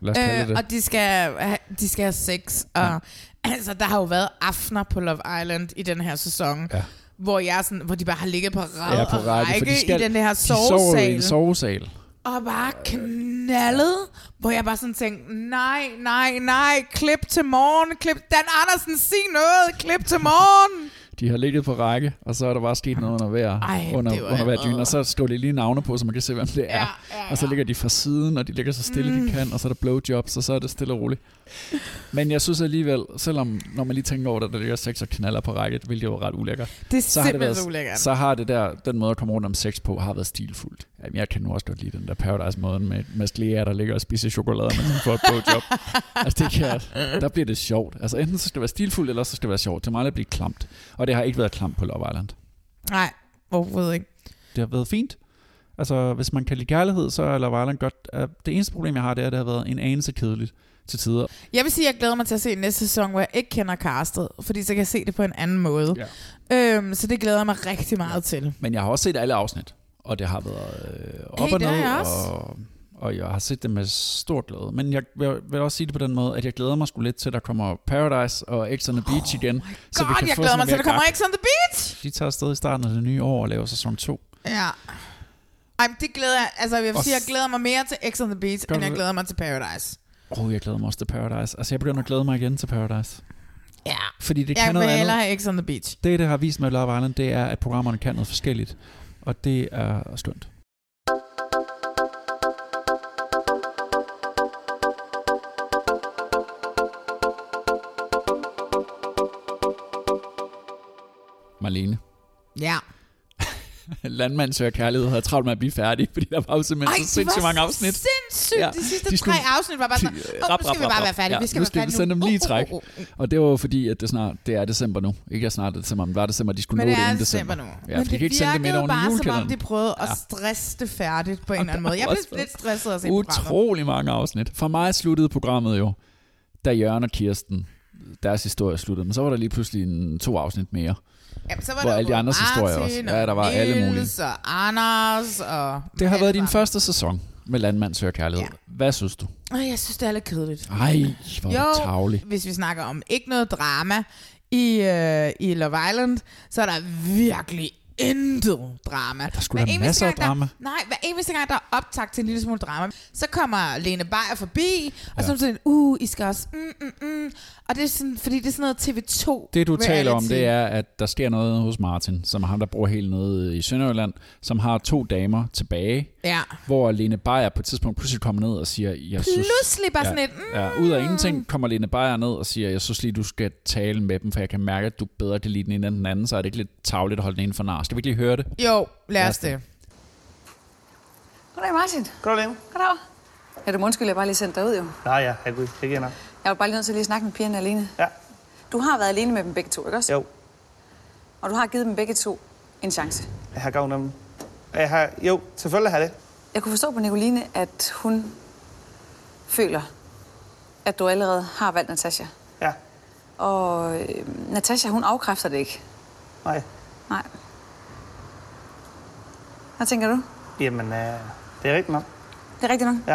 Speaker 2: Lad os kalde
Speaker 3: Øh,
Speaker 2: det.
Speaker 3: og de skal, have, de skal have sex. Og, ja. Altså, der har jo været aftener på Love Island i den her sæson,
Speaker 2: Ja.
Speaker 3: hvor, jeg sådan, hvor de bare har ligget på ræd
Speaker 2: Ja, på
Speaker 3: og
Speaker 2: række, de skal-
Speaker 3: i den her
Speaker 2: De
Speaker 3: sovesal.
Speaker 2: en sovesal.
Speaker 3: og bare knaldet, hvor jeg bare sådan tænkte, nej, nej, nej, klip til morgen, klip, Dan Andersen, sig noget, klip til morgen. [LAUGHS]
Speaker 2: De har ligget på række, og så er der bare sket noget under hver,
Speaker 3: Ej,
Speaker 2: under, under hver dyne, og så står de lige navne på, så man kan se, hvem det er.
Speaker 3: Ja, ja,
Speaker 2: Og så
Speaker 3: ja.
Speaker 2: ligger de fra siden, og de ligger så stille, mm. de kan, og så er der blowjobs, og så er det stille og roligt. Men jeg synes alligevel, selvom når man lige tænker over det, der ligger sex og knaller på række, hvilket jo er ret ulækkert,
Speaker 3: Det er
Speaker 2: så har det været,
Speaker 3: så ulækkert.
Speaker 2: så har det der, den måde at komme rundt om sex på, har været stilfuldt. Jamen, jeg kan nu også godt lide den der Paradise-måden med, med Slea, der ligger og spiser chokolade, men hun får et blowjob. [LAUGHS] altså, det kan, der bliver det sjovt. Altså, enten så skal det være stilfuldt, eller så skal det være sjovt. Det må aldrig blive klamt. Og det har ikke været klamt på Love Island.
Speaker 3: Nej, overhovedet ikke.
Speaker 2: Det har været fint. Altså, hvis man kan lide kærlighed, så er Love Island godt. Uh, det eneste problem, jeg har, det er, at det har været en anelse kedeligt til tider.
Speaker 3: Jeg vil sige, at jeg glæder mig til at se næste sæson, hvor jeg ikke kender castet, fordi så kan jeg se det på en anden måde.
Speaker 2: Ja.
Speaker 3: Øhm, så det glæder jeg mig rigtig meget til.
Speaker 2: Men jeg har også set alle afsnit, og det har været øh, op
Speaker 3: Hey,
Speaker 2: og ned, og, og jeg har set det med stor glæde. Men jeg vil, vil også sige det på den måde, at jeg glæder mig sgu lidt til, at der kommer Paradise og X on the Beach igen.
Speaker 3: God, jeg glæder mig til, at der kommer X on the Beach!
Speaker 2: De tager afsted i starten af det nye år og laver sæson 2.
Speaker 3: Ja. Ej, men det glæder jeg, altså jeg vil sige, jeg glæder mig mere til X on the Beach,
Speaker 2: Gør
Speaker 3: end jeg glæder mig til Paradise.
Speaker 2: Åh, oh, jeg glæder mig også til Paradise. Altså, jeg begynder at glæde mig igen til Paradise.
Speaker 3: Ja.
Speaker 2: Fordi det
Speaker 3: Jeg
Speaker 2: kan
Speaker 3: vil
Speaker 2: noget
Speaker 3: hellere
Speaker 2: andet.
Speaker 3: have X on the Beach.
Speaker 2: Det, det har vist med Love Island, det er, at programmerne kan noget forskelligt. Og det er skønt. Marlene.
Speaker 3: Ja. [LAUGHS]
Speaker 2: Landmand søger kærlighed havde travlt med at blive færdig, fordi der var jo simpelthen
Speaker 3: Ej,
Speaker 2: så sindssygt mange afsnit.
Speaker 3: sindssygt.
Speaker 2: Ja,
Speaker 3: de sidste
Speaker 2: de skulle-
Speaker 3: tre afsnit var bare sådan,
Speaker 2: de-
Speaker 3: åh,
Speaker 2: rap,
Speaker 3: nu skal
Speaker 2: rap,
Speaker 3: vi bare
Speaker 2: rap.
Speaker 3: være færdige.
Speaker 2: Ja,
Speaker 3: vi skal
Speaker 2: nu skal vi sende dem lige i
Speaker 3: Uh, uh,
Speaker 2: træk.
Speaker 3: uh, uh, uh.
Speaker 2: Og det var fordi, at det snart det er december nu. Ikke er snart december, men det var december, de skulle
Speaker 3: Men
Speaker 2: nå
Speaker 3: det
Speaker 2: det inden
Speaker 3: december
Speaker 2: december.
Speaker 3: nu.
Speaker 2: Ja,
Speaker 3: Men
Speaker 2: de
Speaker 3: det
Speaker 2: det
Speaker 3: virkede
Speaker 2: over
Speaker 3: bare, som om de prøvede at stresse det færdigt på en eller anden måde. Jeg blev lidt stresset at se.
Speaker 2: Utrolig mange afsnit. For mig sluttede programmet jo, da Jørgen og Kirsten, deres historie sluttede. Men så var der lige pludselig en, to afsnit mere.
Speaker 3: Jamen, så var
Speaker 2: hvor
Speaker 3: der
Speaker 2: alle de andres historier også. Ja, der var
Speaker 3: og
Speaker 2: alle mulige.
Speaker 3: Niels og Anders og...
Speaker 2: Det har været din første sæson med Landmand søger kærlighed.
Speaker 3: Ja.
Speaker 2: Hvad synes du?
Speaker 3: Jeg synes, det er lidt kedeligt.
Speaker 2: Ej, hvor
Speaker 3: Jo,
Speaker 2: tavlig.
Speaker 3: hvis vi snakker om ikke noget drama i, øh, i Love Island, så er der virkelig intet drama.
Speaker 2: der skulle
Speaker 3: Hver
Speaker 2: da masser af
Speaker 3: gang,
Speaker 2: drama.
Speaker 3: Der, nej, hver eneste gang, der er optakt til en lille smule drama, så kommer Lene Beyer forbi, og så er sådan, uh, I skal også, mm, mm, mm. Og det er sådan, fordi det er sådan noget TV2
Speaker 2: Det du taler om, det er, at der sker noget hos Martin, som er ham, der bor helt nede i Sønderjylland, som har to damer tilbage,
Speaker 3: Ja.
Speaker 2: hvor Lene Beyer på et tidspunkt pludselig kommer ned og siger, jeg synes...
Speaker 3: Pludselig bare sådan et, mm,
Speaker 2: Ja, ud af ingenting kommer Lene Beyer ned og siger, jeg synes lige, du skal tale med dem, for jeg kan mærke, at du bedre kan lide den ene end den anden, så er det ikke lidt tavligt at holde den ene for nar. Skal vi ikke lige høre det?
Speaker 3: Jo, lad os det.
Speaker 7: Goddag, Martin.
Speaker 8: Goddag.
Speaker 7: Goddag. Ja, du må undskylde, jeg bare lige sendt dig ud, jo.
Speaker 8: Nej, ja, herregud, det kan jeg.
Speaker 7: Jeg var bare lige nødt til lige at snakke med pigerne alene.
Speaker 8: Ja.
Speaker 7: Du har været alene med dem begge to, ikke også?
Speaker 8: Jo,
Speaker 7: Og du har givet dem begge to en chance.
Speaker 8: jeg har gavn af dem. Jeg har, jo, selvfølgelig har jeg det.
Speaker 7: Jeg kunne forstå på Nicoline, at hun føler, at du allerede har valgt Natasha.
Speaker 8: Ja,
Speaker 7: Og øh, Natasha, hun afkræfter det ikke.
Speaker 8: nej.
Speaker 7: Nej. Hvad tænker du?
Speaker 8: Jamen, øh, det er rigtigt nok.
Speaker 7: Det er rigtigt nok.
Speaker 8: Ja,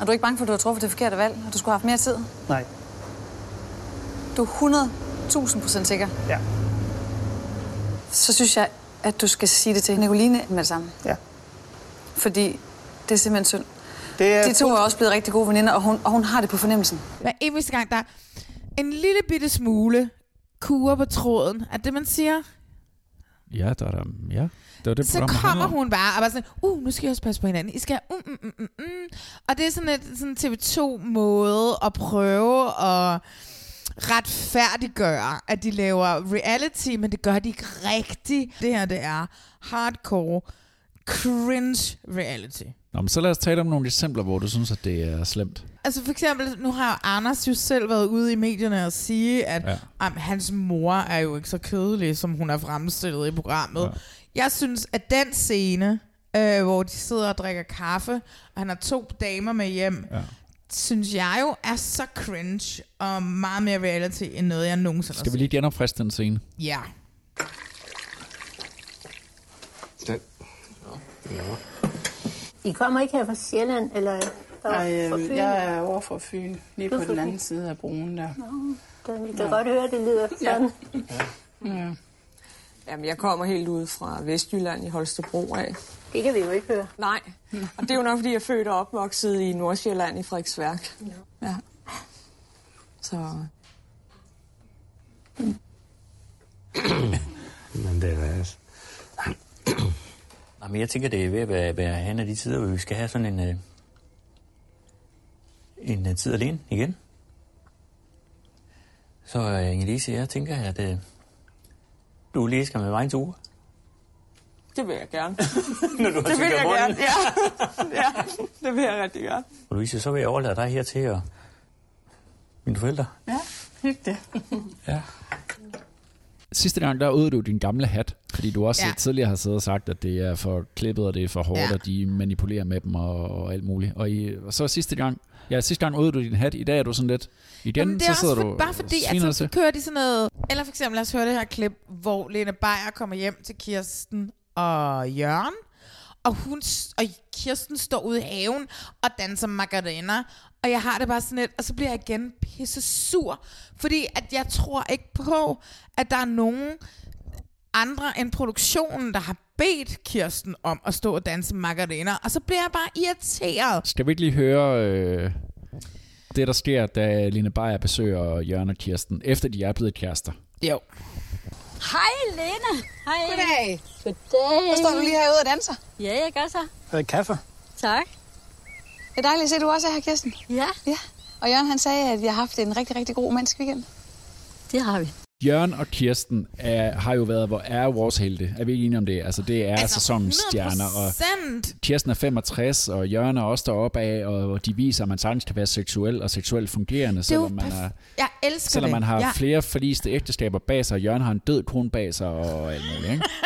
Speaker 7: Og du er ikke bange for, at du har truffet det forkerte valg, og du skulle have haft mere tid?
Speaker 8: nej.
Speaker 7: Du er 100.000 procent sikker.
Speaker 8: Ja,
Speaker 7: Så synes jeg, at du skal sige det til Nicoline med det samme.
Speaker 8: ja.
Speaker 7: Fordi det er simpelthen synd.
Speaker 8: Det er
Speaker 7: De to er også blevet rigtig gode veninder, og hun, og hun har det på fornemmelsen.
Speaker 3: Hver eneste gang, der er en lille bitte smule kurer på tråden, er det, man siger?
Speaker 2: Ja, der er der, ja. Det var det
Speaker 3: så
Speaker 2: program,
Speaker 3: kommer hun bare og bare sådan, uh, nu skal jeg også passe på hinanden. I skal, mm, mm, mm, mm, mm. Og det er sådan et sådan TV2-måde at prøve at retfærdiggøre, at de laver reality, men det gør de ikke rigtigt. Det her, det er hardcore cringe reality.
Speaker 2: Nå, men så lad os tale om nogle eksempler, hvor du synes, at det er slemt.
Speaker 3: Altså for eksempel, nu har Anders jo selv været ude i medierne og sige, at
Speaker 2: Ja.
Speaker 3: ja. hans mor er jo ikke så kedelig, som hun er fremstillet i programmet.
Speaker 2: Ja.
Speaker 3: Jeg synes, at den scene, øh, hvor de sidder og drikker kaffe, og han har to damer med hjem,
Speaker 2: Ja.
Speaker 3: Synes jeg jo er så cringe og meget mere reality, end noget, jeg nogensinde
Speaker 2: Skal
Speaker 3: har
Speaker 2: vi lige genopfriske den scene?
Speaker 3: Ja.
Speaker 6: Den.
Speaker 9: I kommer ikke her fra Sjælland, eller
Speaker 10: Ej,
Speaker 9: fra
Speaker 10: øh,
Speaker 9: Fyn?
Speaker 10: jeg er over for Fyn, lige på den anden side af broen der.
Speaker 9: Det, vi kan godt høre, det lyder sådan.
Speaker 10: Ja.
Speaker 4: Jamen, jeg kommer helt ud fra Vestjylland i Holstebro af.
Speaker 9: Det kan vi jo ikke høre.
Speaker 4: Nej, og det er jo nok, fordi jeg er født og opvokset i Nordsjælland i Frederiksværk. Ja. Så
Speaker 11: Men det er altså...
Speaker 12: Jamen, jeg tænker, det er ved at være, være hen af de tider, hvor vi skal have sådan en, øh, en øh, tid alene igen. Så øh, Inge-Lise, jeg tænker, at øh, du lige skal med mig en tur.
Speaker 4: Det vil jeg gerne. [LAUGHS]
Speaker 12: Når du har
Speaker 4: Det vil jeg
Speaker 12: munden.
Speaker 4: gerne, ja. ja. Det vil jeg rigtig gerne.
Speaker 12: Og Louise, så vil jeg overlade dig her til og mine forældre.
Speaker 10: Ja, hygge det.
Speaker 12: Ja.
Speaker 2: Sidste gang, der udøvede du din gamle hat, fordi du også
Speaker 3: Ja.
Speaker 2: tidligere har siddet og sagt, at det er for klippet, og det er for hårdt,
Speaker 3: Ja.
Speaker 2: og de manipulerer med dem og, og alt muligt. Og, i, og så sidste gang, ja, sidste gang udøvede du din hat, i dag er du sådan lidt, igen,
Speaker 3: Jamen, det er
Speaker 2: så sidder
Speaker 3: også for,
Speaker 2: du
Speaker 3: bare fordi, at så
Speaker 2: til.
Speaker 3: kører de sådan noget... Eller for eksempel, lad os høre det her klip, hvor Lene Beyer kommer hjem til Kirsten og Jørgen. Og, hun, og Kirsten står ude i haven og danser Macarena. Og jeg har det bare sådan lidt, og så bliver jeg igen pisse sur. Fordi at jeg tror ikke på, at der er nogen andre end produktionen, der har bedt Kirsten om at stå og danse Macarena. Og så bliver jeg bare irriteret.
Speaker 2: Skal vi ikke lige høre øh, det, der sker, da Line Beyer besøger Jørgen og Kirsten, efter de er blevet kærester?
Speaker 3: Jo.
Speaker 9: Hej, Lena. Hej.
Speaker 7: Goddag.
Speaker 9: Goddag.
Speaker 7: Så står du lige herude og danser.
Speaker 9: Ja, jeg gør så.
Speaker 8: Er det kaffe?
Speaker 9: Tak.
Speaker 7: Det er dejligt at se, at du også er her, Kirsten.
Speaker 9: Ja,
Speaker 7: Ja. Og Jørgen han sagde, at vi har haft en rigtig, rigtig god romansk weekend.
Speaker 9: det har vi.
Speaker 2: Jørgen og Kirsten er, har jo været, hvor er vores helte. Er vi ikke enige om det? Altså, det er altså, sæsonens stjerner. Og
Speaker 3: 100%.
Speaker 2: Kirsten er 65, og Jørgen er også deroppe af, og de viser, at man sagtens kan være seksuel og seksuelt fungerende,
Speaker 3: er
Speaker 2: selvom man, er,
Speaker 3: Jeg elsker
Speaker 2: selvom
Speaker 3: det.
Speaker 2: man har
Speaker 3: ja.
Speaker 2: flere forliste ægteskaber bag sig, og Jørgen har en død kone bag sig, og alt muligt, ikke? [LAUGHS]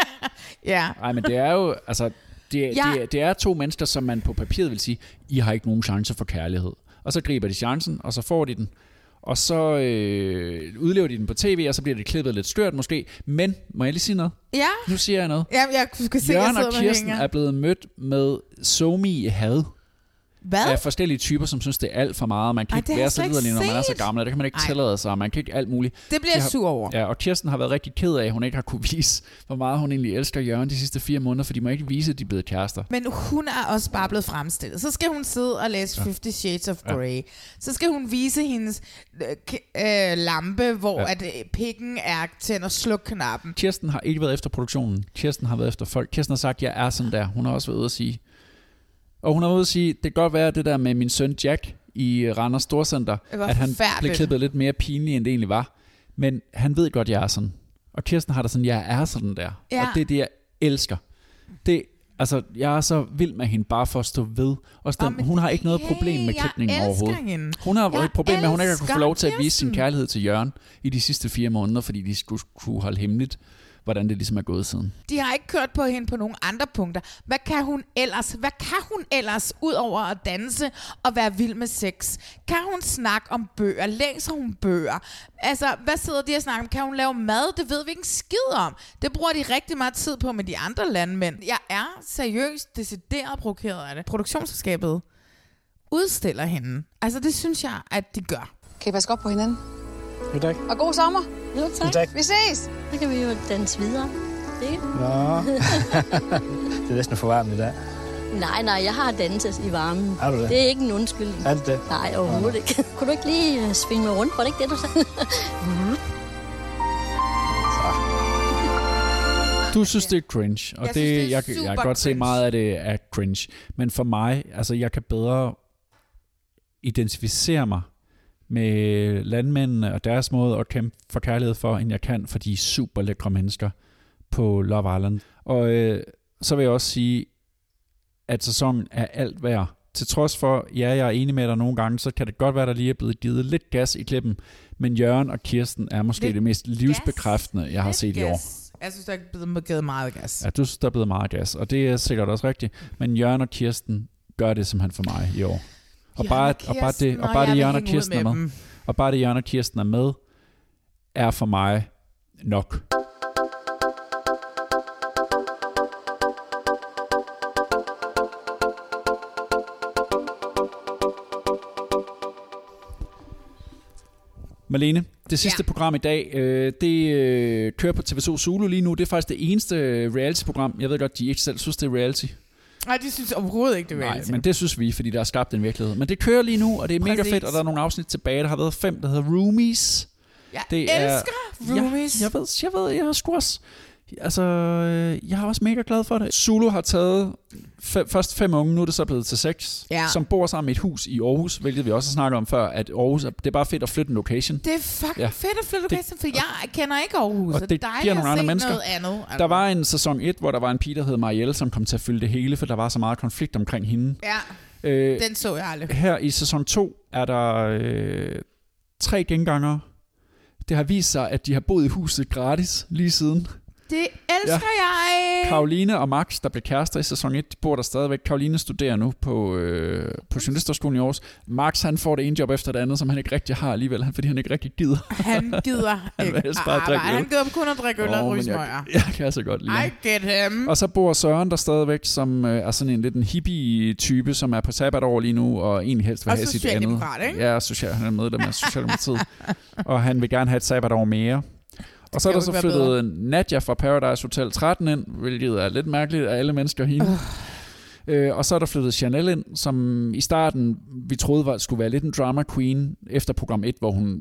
Speaker 3: Ja.
Speaker 2: Nej, men det er jo, altså, det,
Speaker 3: Ja.
Speaker 2: ja. det, er- det er to mennesker, som man på papiret vil sige, I har ikke nogen chance for kærlighed. Og så griber de chancen, og så får de den. Og så øh, udlever de den på tv, og så bliver det klippet lidt størt måske. Men, må jeg lige sige noget?
Speaker 3: Ja.
Speaker 2: Nu siger jeg noget.
Speaker 3: Jamen, jeg skal se,
Speaker 2: Jørgen
Speaker 3: jeg
Speaker 2: og Kirsten er blevet mødt med somi had.
Speaker 3: Hvad?
Speaker 2: Af forskellige typer, som synes, det er alt for meget. Man kan
Speaker 3: Ej,
Speaker 2: ikke være så liderlig, når man er så gammel. og Det kan man ikke
Speaker 3: Ej.
Speaker 2: tillade sig. Man kan ikke alt muligt.
Speaker 3: Det bliver jeg
Speaker 2: har-
Speaker 3: sur over.
Speaker 2: Ja, og Kirsten har været rigtig ked af, at hun ikke har kunne [LAUGHS] vise, hvor meget hun egentlig elsker Jørgen de sidste fire måneder, for de må ikke vise, at de er blevet kærester.
Speaker 3: Men hun er også bare blevet fremstillet. Så skal hun sidde og læse
Speaker 2: Ja.
Speaker 3: Fifty Shades of
Speaker 2: Ja.
Speaker 3: Grey. Så skal hun vise hendes øh, øh, lampe, hvor
Speaker 2: Ja.
Speaker 3: ja. at øh, pikken er tændt og sluk knappen.
Speaker 2: Kirsten har ikke været efter produktionen. Kirsten har været efter folk. Kirsten har sagt, jeg er sådan der. Hun har også været ude at sige. Og hun har været ude at sige, det kan godt være det der med min søn Jack i Randers Storcenter, at han blev klippet lidt mere pinlig, end det egentlig var. Men han ved godt, jeg er sådan. Og Kirsten har det sådan, jeg er sådan der.
Speaker 3: Ja.
Speaker 2: Og det er det, jeg elsker. Det, altså, jeg er så vild med hende, bare for at stå ved. Og
Speaker 3: Åh,
Speaker 2: oh, hun har ikke noget problem med klipningen overhovedet.
Speaker 3: hende.
Speaker 2: Hun har
Speaker 3: Jeg
Speaker 2: et problem med, at hun ikke har kunne få lov til at vise sin kærlighed til Jørgen i de sidste fire måneder, fordi de skulle kunne holde hemmeligt, hvordan det ligesom er gået siden.
Speaker 3: De har ikke kørt på hende på nogle andre punkter. Hvad kan hun ellers? Hvad kan hun ellers, ud over at danse og være vild med sex? Kan hun snakke om bøger? Læser hun bøger? Altså, hvad sidder de og snakker om? Kan hun lave mad? Det ved vi ikke en skid om. Det bruger de rigtig meget tid på med de andre landmænd. Jeg er seriøst decideret provokeret af det. Produktionsselskabet udstiller hende. Altså, det synes jeg, at de gør.
Speaker 7: Kan I passe godt på hinanden?
Speaker 8: Jo, tak.
Speaker 7: Og god sommer.
Speaker 9: Jo, tak.
Speaker 8: Jo, tak.
Speaker 7: Vi ses.
Speaker 9: Så kan vi jo danse videre. Ikke?
Speaker 8: Nå. [LAUGHS] det er næsten for varmt i dag.
Speaker 9: Nej, nej, jeg har danset i varmen.
Speaker 8: Har du det?
Speaker 9: Det er ikke en undskyldning.
Speaker 8: Er det det?
Speaker 9: Nej, overhovedet ikke. [LAUGHS] Kunne du ikke lige øh, svinge mig rundt? Var det ikke det, du sagde? [LAUGHS]
Speaker 2: Du synes, det er cringe, og
Speaker 3: Jeg
Speaker 2: det,
Speaker 3: synes, det er
Speaker 2: jeg, jeg kan
Speaker 3: super
Speaker 2: godt se
Speaker 3: cringe.
Speaker 2: meget af det er cringe. Men for mig, altså jeg kan bedre identificere mig med landmændene og deres måde at kæmpe for kærlighed for, end jeg kan for de super lækre mennesker på Love Island. Og øh, så vil jeg også sige, at sæsonen er alt værd. Til trods for, ja, jeg er enig med dig nogle gange, så kan det godt være, der lige er blevet givet lidt gas i klippen. Men Jørgen og Kirsten er måske
Speaker 3: Lidt
Speaker 2: det mest livsbekræftende, jeg har
Speaker 3: Lidt
Speaker 2: set i år.
Speaker 3: gas. Jeg synes, der er blevet givet meget gas.
Speaker 2: Ja, du synes, der er blevet meget gas, og det er sikkert også rigtigt. Men Jørgen og Kirsten gør det simpelthen for mig i år. Og bare,
Speaker 3: og
Speaker 2: bare det, og bare det Jørgen og Kirsten er
Speaker 3: med
Speaker 2: med, og bare det Jørgen og Kirsten er med, er for mig nok. Malene, det sidste ja. program i dag, øh, det øh, kører på TV2 Zulu lige nu. Det er faktisk det eneste reality-program. Jeg ved godt, de ikke selv synes, det er reality.
Speaker 3: Nej, de synes overhovedet ikke, det er
Speaker 2: Nej, men det synes vi, fordi der er skabt en virkelighed. Men det kører lige nu, og det er mega
Speaker 3: Præcis.
Speaker 2: fedt, og der er nogle afsnit tilbage. Der har været fem, der hedder Roomies.
Speaker 3: Jeg
Speaker 2: det
Speaker 3: elsker Roomies.
Speaker 2: Ja, jeg ved, jeg ved, jeg har sgu også... Altså, øh, jeg er også mega glad for det. Zulu har taget fe, først fem unge, nu er det så blevet til seks,
Speaker 3: Ja.
Speaker 2: som bor sammen i et hus i Aarhus, hvilket vi også har snakket om før, at Aarhus, er- det er bare fedt at flytte en location.
Speaker 3: Det er fucking
Speaker 2: Ja.
Speaker 3: fedt at flytte
Speaker 2: Det-
Speaker 3: location, for jeg kender ikke Aarhus.
Speaker 2: Og det
Speaker 3: dejligt
Speaker 2: giver nogle andre mennesker.
Speaker 3: Noget andet. altså.
Speaker 2: Der var en sæson 1, hvor der var en pige, der hed Marielle, som kom til at fylde det hele, for der var så meget konflikt omkring hende.
Speaker 3: Ja,
Speaker 2: Øh,
Speaker 3: den så jeg aldrig.
Speaker 2: her i sæson 2 er der øh, tre gengangere. Det har vist sig, at de har boet i huset gratis lige siden.
Speaker 3: Det elsker jeg.
Speaker 2: Karoline og Max, der blev kærester i sæson 1, de bor der stadigvæk. Karoline studerer nu på, øh, på journalisterskolen i Aarhus. Max, han får det ene job efter det andet, som han ikke rigtig har alligevel, fordi han ikke rigtig gider.
Speaker 3: Han gider [LAUGHS]
Speaker 2: Han
Speaker 3: ikke at arbejde.
Speaker 2: øl.
Speaker 3: Han gider kun at drikke øl og
Speaker 2: Åh,
Speaker 3: ryge
Speaker 2: jeg, [LAUGHS] jeg kan altså godt lide
Speaker 3: I get him.
Speaker 2: Og så bor Søren der stadigvæk, som øh, er sådan en lidt en hippie-type, som er på sabbatår lige nu, og egentlig helst vil
Speaker 3: Og
Speaker 2: have sit andet.
Speaker 3: socialdemokrat, ikke?
Speaker 2: Ja, social, han er medlem af Socialdemokratiet. og han vil gerne have et sabbatår mere. Og så er der så flyttet Nadja fra Paradise Hotel 13 ind, hvilket er lidt mærkeligt af alle mennesker hende. Øh, og så er der flyttet Chanel ind, som i starten vi troede var, skulle være lidt en drama queen efter program 1, hvor hun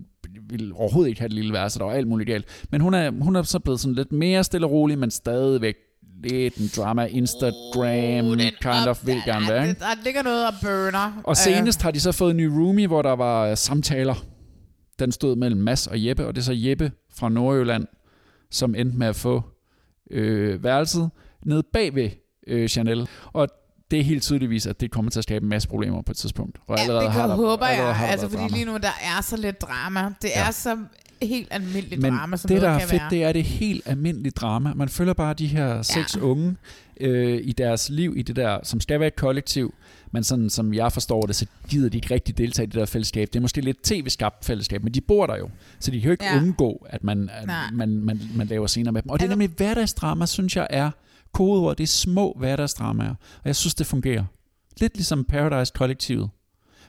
Speaker 2: ville overhovedet ikke have et lille værelse, der var alt muligt galt. Men hun er, hun er så blevet sådan lidt mere stille og rolig, men stadigvæk lidt en drama, Instagram, oh, kind of, vil gerne være. ikke?
Speaker 3: Der ligger noget og burner.
Speaker 2: Og senest har de så fået en ny roomie, hvor der var øh, samtaler. den stod mellem Mads og Jeppe, og det er så Jeppe fra Nordjylland, som endte med at få øh, værelset nede bag ved øh, Chanel. Og det er helt tydeligvis, at det kommer til at skabe en masse problemer på et tidspunkt. Og
Speaker 3: Ja,
Speaker 2: allerede
Speaker 3: det
Speaker 2: har
Speaker 3: kan,
Speaker 2: der,
Speaker 3: håber
Speaker 2: allerede
Speaker 3: jeg,
Speaker 2: har der
Speaker 3: altså fordi
Speaker 2: drama.
Speaker 3: lige nu der er så lidt drama. Det
Speaker 2: Ja.
Speaker 3: er så helt almindeligt
Speaker 2: Men
Speaker 3: drama, som
Speaker 2: det, der
Speaker 3: noget
Speaker 2: er
Speaker 3: kan
Speaker 2: fedt,
Speaker 3: være.
Speaker 2: det er det helt almindelige drama. Man følger bare de her seks
Speaker 3: Ja.
Speaker 2: unge øh, i deres liv, i det der, som skal være et kollektiv, men sådan som jeg forstår det, så gider de ikke rigtig deltage i det der fællesskab. Det er måske lidt tv-skabt fællesskab, men de bor der jo, så de kan jo ikke
Speaker 3: Ja.
Speaker 2: undgå, at man, at.
Speaker 3: Altså-
Speaker 2: man, man, man laver scener med dem. Og det er nemlig hverdagsdrama, synes jeg er kodeord. Det er små hverdagsdramaer, og jeg synes, det fungerer. Lidt ligesom Paradise-kollektivet,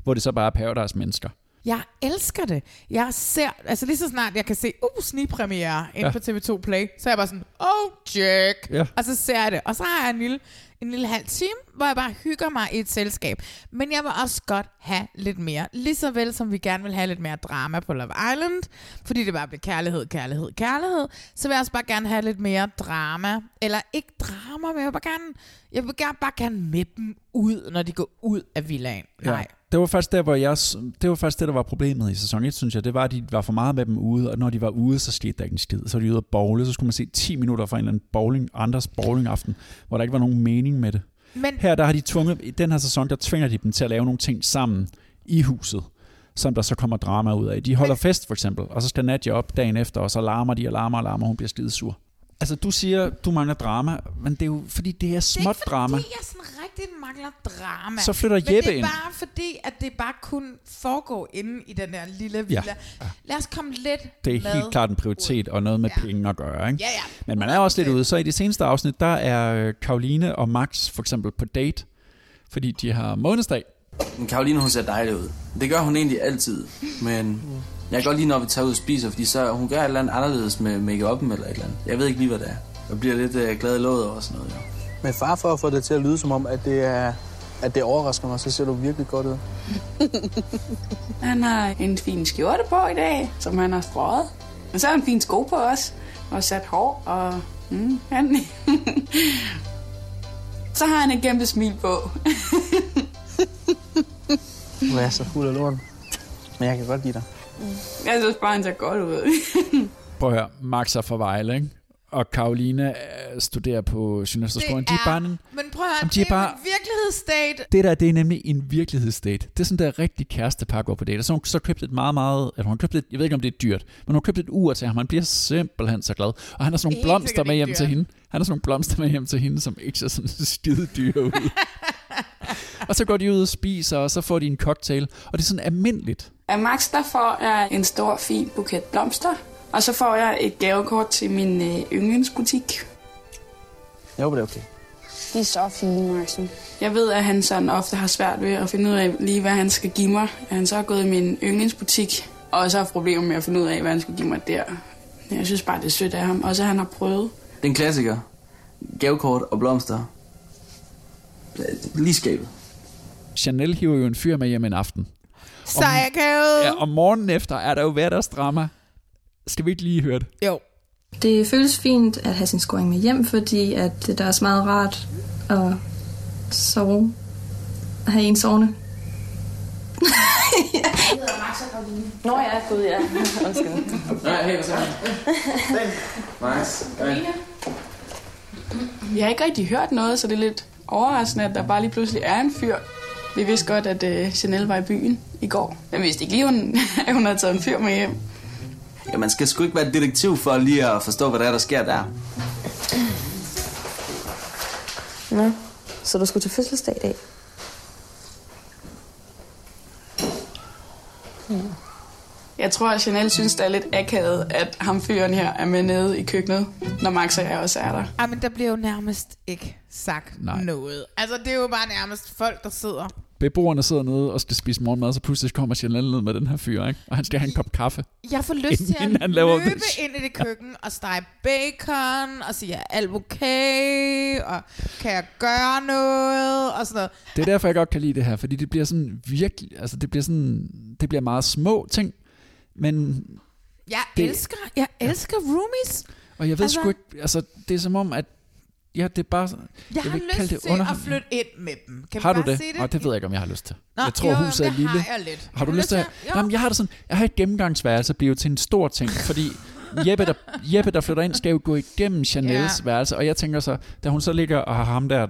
Speaker 2: hvor det så bare er Paradise-mennesker.
Speaker 3: Jeg elsker det. Jeg ser, altså lige så snart jeg kan se, uh, snigpremiere inde
Speaker 2: Ja.
Speaker 3: på TV2 Play, så er jeg bare sådan, oh, Jack.
Speaker 2: Ja.
Speaker 3: Og så ser jeg det. Og så har jeg en lille, en lille halv time, hvor jeg bare hygger mig i et selskab. Men jeg vil også godt have lidt mere. Lige så vel som vi gerne vil have lidt mere drama på Love Island, fordi det bare bliver kærlighed, kærlighed, kærlighed, så vil jeg også bare gerne have lidt mere drama. Eller ikke drama, men jeg vil bare gerne, jeg vil gerne, bare gerne med dem ud, når de går ud af villaen. Nej.
Speaker 2: Det var faktisk der, hvor jeg, det var faktisk det, der var problemet i sæson 1, synes jeg. Det var, at de var for meget med dem ude, og når de var ude, så skete der ikke en skid. Så var de ude at bowle, så skulle man se 10 minutter fra en eller anden bowling, andres bowlingaften, hvor der ikke var nogen mening med det.
Speaker 3: Men
Speaker 2: Her der har de tvunget, i den her sæson, der tvinger de dem til at lave nogle ting sammen i huset, som der så kommer drama ud af. De holder fest for eksempel, og så skal Nadia op dagen efter, og så larmer de og larmer og larmer, og hun bliver skide sur. Altså, du siger, du mangler drama, men det er jo fordi, det er småt drama.
Speaker 3: fordi jeg sådan rigtig mangler drama.
Speaker 2: Så flytter
Speaker 3: Men
Speaker 2: Jeppe
Speaker 3: det er
Speaker 2: ind.
Speaker 3: bare fordi, at det bare kun foregår inde i den der lille villa.
Speaker 2: Ja.
Speaker 3: Lad os komme lidt
Speaker 2: Det er
Speaker 3: med.
Speaker 2: helt klart en prioritet og noget med ja. penge at gøre. Ikke?
Speaker 3: Ja, ja.
Speaker 2: Men man er også lidt ude. Så i det seneste afsnit, der er øh, Karoline og Max for eksempel på date, fordi de har månedsdag.
Speaker 13: Men Karoline, hun ser dejlig ud. Det gør hun egentlig altid. Men jeg kan godt lide, når vi tager ud og spiser, fordi så hun gør et eller andet anderledes med make-up'en eller et eller andet. Jeg ved ikke lige, hvad det er. Jeg bliver lidt øh, glad i låget over sådan noget, jo.
Speaker 14: Med far for at få det til at lyde som om, at det er at det overrasker mig, så ser du virkelig godt ud. [LAUGHS]
Speaker 10: Han har en fin skjorte på i dag, som han har strøget. Og så har han fine sko på også, og sat hår, og mm, han... [LAUGHS] så har han et kæmpe smil på. [LAUGHS]
Speaker 14: Du er så fuld af lort. Men jeg kan godt lide dig.
Speaker 10: Jeg synes bare, han ser godt ud. [LAUGHS]
Speaker 2: Prøv at høre, Max er fra Vejle, ikke? og Karoline øh, studerer på Journalisterskolen. De er bare en,
Speaker 3: Men prøv at høre,
Speaker 2: de er bare-
Speaker 3: en virkelighedsstate.
Speaker 2: det der, det er nemlig en virkelighedsdate. Det er sådan der rigtig kærestepar går på date. Og så hun så købt et meget, meget... Eller hun købt et, jeg ved ikke, om det er dyrt, men hun har købt et ur til ham. Han bliver simpelthen så glad. Og han har sådan nogle
Speaker 3: Helt
Speaker 2: blomster med hjem til
Speaker 3: dyrt.
Speaker 2: hende. Han har sådan nogle blomster med hjem til hende, som ikke ser sådan [LAUGHS] skide dyre ud. [LAUGHS] og så går de ud og spiser, og så får de en cocktail. Og det er sådan almindeligt.
Speaker 10: Af Max, der får jeg en stor, fin buket blomster. Og så får jeg et gavekort til min øh, yndlingsbutik.
Speaker 14: Jeg håber, det er okay.
Speaker 10: De er så fine, Maxen. Jeg ved, at han sådan ofte har svært ved at finde ud af lige, hvad han skal give mig. At han så er gået i min yndlingsbutik, og så har problemer med at finde ud af, hvad han skal give mig der. Jeg synes bare, det er sødt af ham. Også at han har prøvet.
Speaker 13: Det er en klassiker. Gavekort og blomster. Lige skabet.
Speaker 2: Chanel hiver jo en fyr med hjem en aften.
Speaker 3: Sejakavet.
Speaker 2: Ja, og morgenen efter er der jo hverdagsdrama. Skal vi ikke lige høre det?
Speaker 3: Jo.
Speaker 15: Det føles fint at have sin scoring med hjem, fordi at det der er også meget rart at sove. At have en sovende. [LAUGHS]
Speaker 5: Nå ja, gud ja. Undskyld.
Speaker 13: Nej, hey, hvad så? [LAUGHS] Nice.
Speaker 10: Jeg har ikke rigtig hørt noget, så det er lidt overraskende, at der bare lige pludselig er en fyr. Vi vidste godt, at uh, Chanel var i byen i går. Men vi vidste ikke lige, hun, [LAUGHS] at hun havde taget en fyr med hjem.
Speaker 13: Ja, man skal sgu ikke være detektiv for lige at forstå, hvad der er, der sker der.
Speaker 5: Nå, så du skulle til fødselsdag i dag?
Speaker 10: Jeg tror, at Chanel synes, det er lidt akavet, at ham fyren her er med nede i køkkenet, når Max og jeg også er der.
Speaker 3: Ej, men der bliver jo nærmest ikke sagt
Speaker 2: Nej.
Speaker 3: noget. Altså, det er jo bare nærmest folk, der sidder.
Speaker 2: Beboerne sidder nede og skal spise morgenmad, så pludselig kommer Chanel ned med den her fyr, ikke? og han skal have en kop kaffe.
Speaker 3: Jeg får lyst til at
Speaker 2: Inden han laver
Speaker 3: løbe
Speaker 2: det.
Speaker 3: ind i det køkken og stege bacon og sige, er alt okay, og kan jeg gøre noget, og sådan noget.
Speaker 2: Det er derfor, jeg godt kan lide det her, fordi det bliver sådan virkelig, altså det bliver sådan, det bliver meget små ting, men,
Speaker 3: Jeg
Speaker 2: Det-
Speaker 3: elsker, jeg elsker roomies.
Speaker 2: og jeg ved
Speaker 3: Altså-
Speaker 2: sgu ikke, altså det er som om, at Ja, det er bare...
Speaker 3: Jeg, jeg har lyst
Speaker 2: det
Speaker 3: til at flytte ind med dem. Kan
Speaker 2: har du det?
Speaker 3: det?
Speaker 2: Og det ved jeg ikke, om jeg har lyst til.
Speaker 3: Nå,
Speaker 2: jeg tror,
Speaker 3: jo,
Speaker 2: huset er lille.
Speaker 3: har jeg lidt.
Speaker 2: Har du lyst til at... Jamen, jeg har det sådan... Jeg har et gennemgangsværelse blive til en stor ting, fordi Jeppe der, Jeppe, der flytter ind, skal jo gå igennem Chanels
Speaker 3: Ja.
Speaker 2: værelse, og jeg tænker så, da hun så ligger og har ham der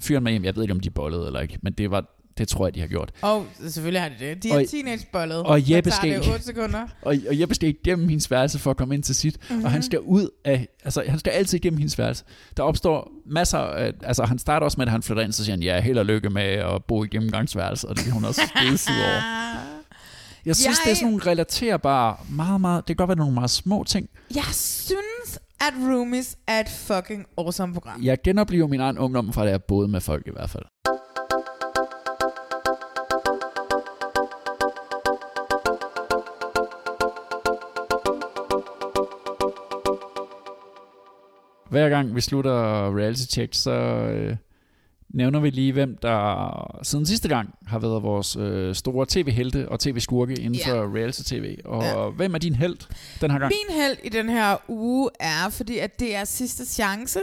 Speaker 2: fyren med hjem, jeg ved ikke, om de bollede eller ikke, men det var det tror jeg, de har gjort.
Speaker 3: Og selvfølgelig har de det. De er teenagebollet.
Speaker 2: Og Jeppe skal,
Speaker 3: det 8 sekunder.
Speaker 2: og, og Jeppe skal igennem hendes værelse for at komme ind til sit, mm-hmm. og han
Speaker 3: Mhm.
Speaker 2: skal ud af, altså han skal altid igennem hendes værelse. Der opstår masser af, altså han starter også med, at han flytter ind, så siger han, ja, held og lykke med at bo i gennemgangsværelse, og det er hun også [LAUGHS] skide sur over. Jeg synes,
Speaker 3: Jeg-
Speaker 2: det er sådan nogle relaterbare, meget, meget, det kan godt være nogle meget små ting.
Speaker 3: Jeg synes, at Roomies er et fucking awesome program.
Speaker 2: Jeg genoplever min egen ungdom fra da jeg boede med folk i hvert fald. Hver gang vi slutter reality check, så øh, nævner vi lige, hvem der siden sidste gang har været vores øh, store tv-helte og tv-skurke inden
Speaker 3: Ja.
Speaker 2: for reality-tv. Og
Speaker 3: Ja.
Speaker 2: hvem er din held den her gang?
Speaker 3: Min held i den her uge er, fordi at det er sidste chance.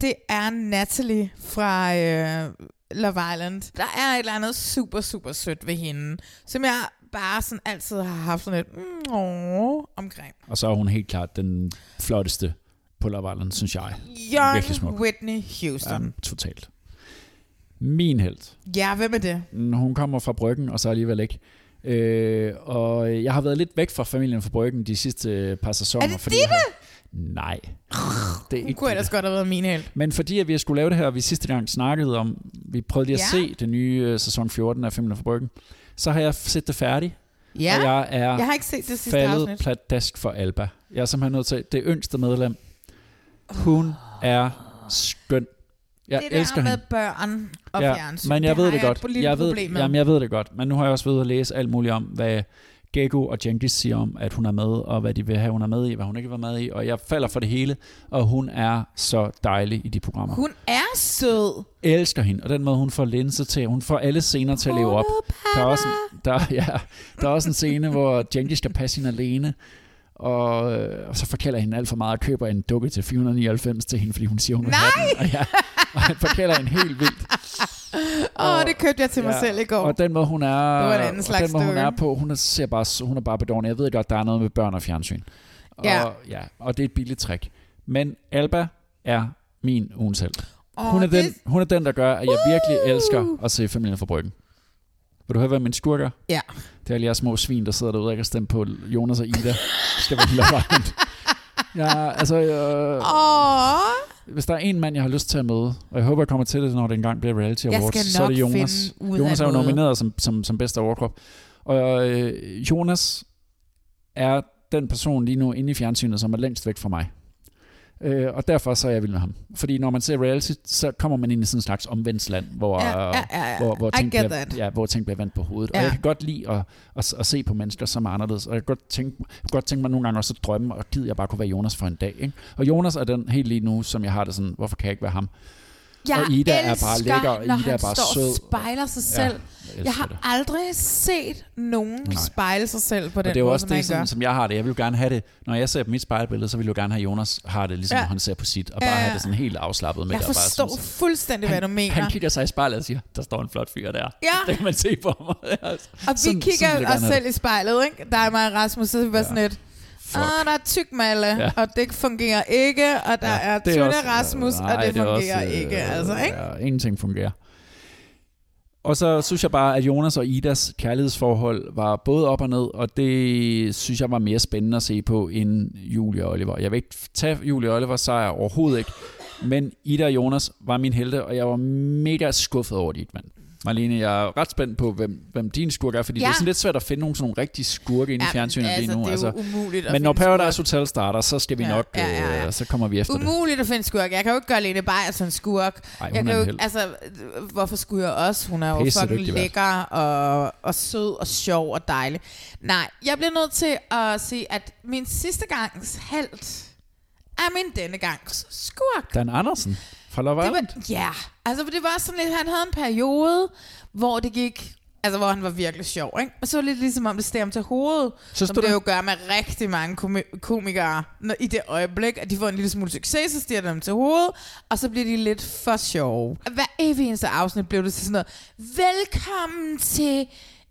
Speaker 3: Det er Natalie fra øh, Love Island. Der er et eller andet super, super sødt ved hende, som jeg bare sådan altid har haft sådan et mm, åh, omkring.
Speaker 2: Og så er hun helt klart den flotteste på Love Island, synes jeg. Virkelig
Speaker 3: Young
Speaker 2: smuk.
Speaker 3: Whitney Houston.
Speaker 2: Ja, totalt. Min held.
Speaker 3: Ja, hvem er det?
Speaker 2: Mm, Hun kommer fra Bryggen, og så alligevel ikke. Øh, og jeg har været lidt væk fra familien fra Bryggen de sidste par sæsoner.
Speaker 3: Er det
Speaker 2: fordi
Speaker 3: Ditte?
Speaker 2: har- Nej. Det er ikke
Speaker 3: kunne ellers godt have været min held.
Speaker 2: Men fordi at vi skulle lave det her, og vi sidste gang snakkede om, vi prøvede lige at
Speaker 3: Ja.
Speaker 2: se det nye øh, sæson 14 af Familien fra Bryggen, så har jeg set det færdigt.
Speaker 3: Ja.
Speaker 2: Og jeg er
Speaker 3: Jeg har ikke set det sidste
Speaker 2: faldet
Speaker 3: afsnit.
Speaker 2: pladask for Alba. Jeg er simpelthen nødt til, det yngste medlem, hun er skøn. Jeg
Speaker 3: det der
Speaker 2: elsker
Speaker 3: med
Speaker 2: hende.
Speaker 3: børn og
Speaker 2: ja,
Speaker 3: fjernsyn,
Speaker 2: Men jeg
Speaker 3: det
Speaker 2: ved det
Speaker 3: jeg
Speaker 2: godt.
Speaker 3: lille
Speaker 2: jeg ved, jamen, jeg ved det godt. Men nu har jeg også ved at læse alt muligt om, hvad Gego og Jenkins siger om, at hun er med, og hvad de vil have, hun er med i, hvad hun ikke være med i. Og jeg falder for det hele, og hun er så dejlig i de programmer.
Speaker 3: Hun er sød.
Speaker 2: elsker hende, og den måde, hun får linse til, hun får alle scener til at leve op. Der er også en, der, ja, der er også en scene, hvor Jenkins skal passe hende alene, og, øh, og så forkælder hende alt for meget og køber en dukke til 499 til hende, fordi hun siger, hun vil have den. Og, ja, og han forkælder hende helt vildt.
Speaker 3: Åh, oh, det købte jeg til mig selv i går.
Speaker 2: Og den måde, hun er,
Speaker 3: Det var en anden slags
Speaker 2: den måde, hun er på, hun er, ser bare, hun er bare bedårende. Jeg ved godt, der er noget med børn og fjernsyn. Og,
Speaker 3: Ja.
Speaker 2: ja, og det er et billigt trick. Men Alba er min ugens held.
Speaker 3: Åh,
Speaker 2: hun, er
Speaker 3: det-
Speaker 2: den, hun er den, der gør, at jeg virkelig elsker at se familien fra Bryggen. Vil du høre, hvad min skurk er?
Speaker 3: Ja.
Speaker 2: Det er alle jeres små svin, der sidder derude og ikke har stemt på Jonas og Ida. Skal være lille vejen. Ja, altså... Øh,
Speaker 3: Åh.
Speaker 2: hvis der er en mand, jeg har lyst til at møde, og jeg håber, jeg kommer til det, når det engang bliver Reality Awards, så er det Jonas. Jonas er jo nomineret som, som, som bedste overkrop. Og øh, Jonas er den person lige nu inde i fjernsynet, som er længst væk fra mig. Øh, og derfor så er jeg vild med ham. Fordi når man ser reality, så kommer man ind i sådan en slags omvendsland, hvor,
Speaker 3: Ja, ja, ja,
Speaker 2: hvor, hvor, ting, bliver, ja, hvor ting bliver vendt på hovedet. Ja. Og jeg kan godt lide at, at, at, se på mennesker, som er anderledes. Og jeg kan godt tænke, jeg godt tænke mig nogle gange også at drømme, og gider jeg bare kunne være Jonas for en dag. Ikke? Og Jonas er den helt lige nu, som jeg har det sådan, hvorfor kan jeg ikke være ham?
Speaker 3: Jeg
Speaker 2: og Ida er
Speaker 3: elsker,
Speaker 2: bare lækker, og Ida
Speaker 3: han
Speaker 2: er bare
Speaker 3: står
Speaker 2: sød.
Speaker 3: og spejler sig
Speaker 2: Ja,
Speaker 3: selv.
Speaker 2: jeg
Speaker 3: jeg,
Speaker 2: elsker
Speaker 3: har
Speaker 2: det.
Speaker 3: aldrig set nogen
Speaker 2: Nej.
Speaker 3: spejle sig selv på den
Speaker 2: og det er jo
Speaker 3: måde,
Speaker 2: også
Speaker 3: som han
Speaker 2: det, sådan,
Speaker 3: gør.
Speaker 2: som jeg har det. Jeg vil jo gerne have det, når jeg ser på mit spejlbillede, så vil jeg jo gerne have Jonas har det, ligesom
Speaker 3: Ja.
Speaker 2: ja. han ser på sit, og bare
Speaker 3: Ja, ja.
Speaker 2: have det sådan helt afslappet med
Speaker 3: Jeg
Speaker 2: det. bare
Speaker 3: forstår
Speaker 2: synes,
Speaker 3: fuldstændig, hvad du mener.
Speaker 2: Han kigger sig i spejlet og siger, der står en flot fyr der.
Speaker 3: Ja.
Speaker 2: Det kan man se på mig.
Speaker 3: Og vi
Speaker 2: sådan-
Speaker 3: kigger
Speaker 2: sådan jeg
Speaker 3: os selv i spejlet, ikke? Der er mig og Rasmus, så er vi bare sådan lidt, ah, der er tyk malle,
Speaker 2: Ja.
Speaker 3: og det fungerer ikke, og der
Speaker 2: Ja,
Speaker 3: er
Speaker 2: det
Speaker 3: tynde Rasmus,
Speaker 2: nej,
Speaker 3: og det,
Speaker 2: er
Speaker 3: fungerer
Speaker 2: også, øh,
Speaker 3: ikke, altså, ikke?
Speaker 2: Ja, ingenting fungerer. Og så synes jeg bare, at Jonas og Idas kærlighedsforhold var både op og ned, og det synes jeg var mere spændende at se på end Julie og Oliver. Jeg vil ikke tage Julie og Oliver sejr overhovedet ikke, men Ida og Jonas var min helte, og jeg var mega skuffet over dit mand. Marlene, jeg er ret spændt på, hvem, hvem din skurk er, fordi ja. Det er sådan lidt svært at finde nogle sådan nogle rigtige skurke inde i
Speaker 3: Ja,
Speaker 2: fjernsynet
Speaker 3: altså,
Speaker 2: lige nu.
Speaker 3: jo umuligt
Speaker 2: men når Paradise Hotel starter, så skal vi
Speaker 3: Ja,
Speaker 2: nok,
Speaker 3: ja, ja, ja.
Speaker 2: Øh, så kommer vi efter det.
Speaker 3: Umuligt at finde skurk. Jeg kan jo ikke gøre Lene Beyer som skurk.
Speaker 2: Ej,
Speaker 3: jeg kan jo,
Speaker 2: helt.
Speaker 3: altså, øh, hvorfor skulle jeg også? Hun er jo
Speaker 2: Pisse
Speaker 3: fucking
Speaker 2: dygtig
Speaker 3: lækker og, og sød og sjov og dejlig. Nej, jeg bliver nødt til at sige, at min sidste gangs held er min denne gangs skurk.
Speaker 2: Dan Andersen fra Love
Speaker 3: Det
Speaker 2: Island.
Speaker 3: var, ja, altså det var sådan lidt, han havde en periode, hvor det gik Altså, hvor han var virkelig sjov, ikke? Og så var det lidt ligesom om, det steg ham til hovedet.
Speaker 2: Så
Speaker 3: som det jo gør med rigtig mange komi- komikere. Når, I det øjeblik, at de får en lille smule succes, så stiger det dem til hovedet. Og så bliver de lidt for sjove. Hver evig eneste afsnit blev det til sådan noget. Velkommen til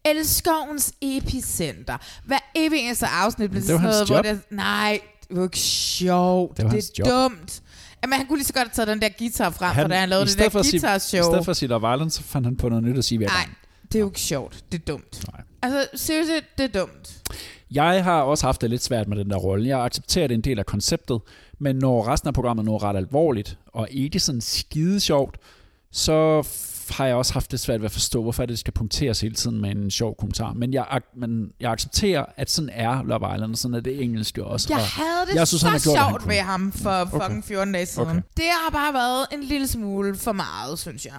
Speaker 3: Elskovens epicenter. Hver evig eneste afsnit blev det
Speaker 2: det
Speaker 3: sådan noget, hvor det... Nej, det var ikke sjovt.
Speaker 2: Det
Speaker 3: Det, det er
Speaker 2: job.
Speaker 3: dumt. Jamen, han kunne lige så godt have taget den der guitar frem, han, for da han lavede det der guitar-show.
Speaker 2: I stedet for at sige Love Island, så fandt han på noget nyt at sige hver
Speaker 3: Nej, det er jo ikke sjovt. Det er dumt.
Speaker 2: Nej.
Speaker 3: Altså, seriøst, det er dumt.
Speaker 2: Jeg har også haft det lidt svært med den der rolle. Jeg accepterer, det en del af konceptet, men når resten af programmet er noget ret alvorligt, og ikke sådan skide sjovt, så har jeg også haft det svært ved at forstå, hvorfor det skal punkteres hele tiden med en sjov kommentar. Men jeg, men jeg accepterer, at sådan er Love Island, og sådan er det engelske også.
Speaker 3: Jeg
Speaker 2: og
Speaker 3: havde det
Speaker 2: jeg synes, han
Speaker 3: så
Speaker 2: gjort, han
Speaker 3: sjovt
Speaker 2: kunne.
Speaker 3: med ham for fucking 14 dage siden.
Speaker 2: Okay.
Speaker 3: Det har bare været en lille smule for meget, synes jeg.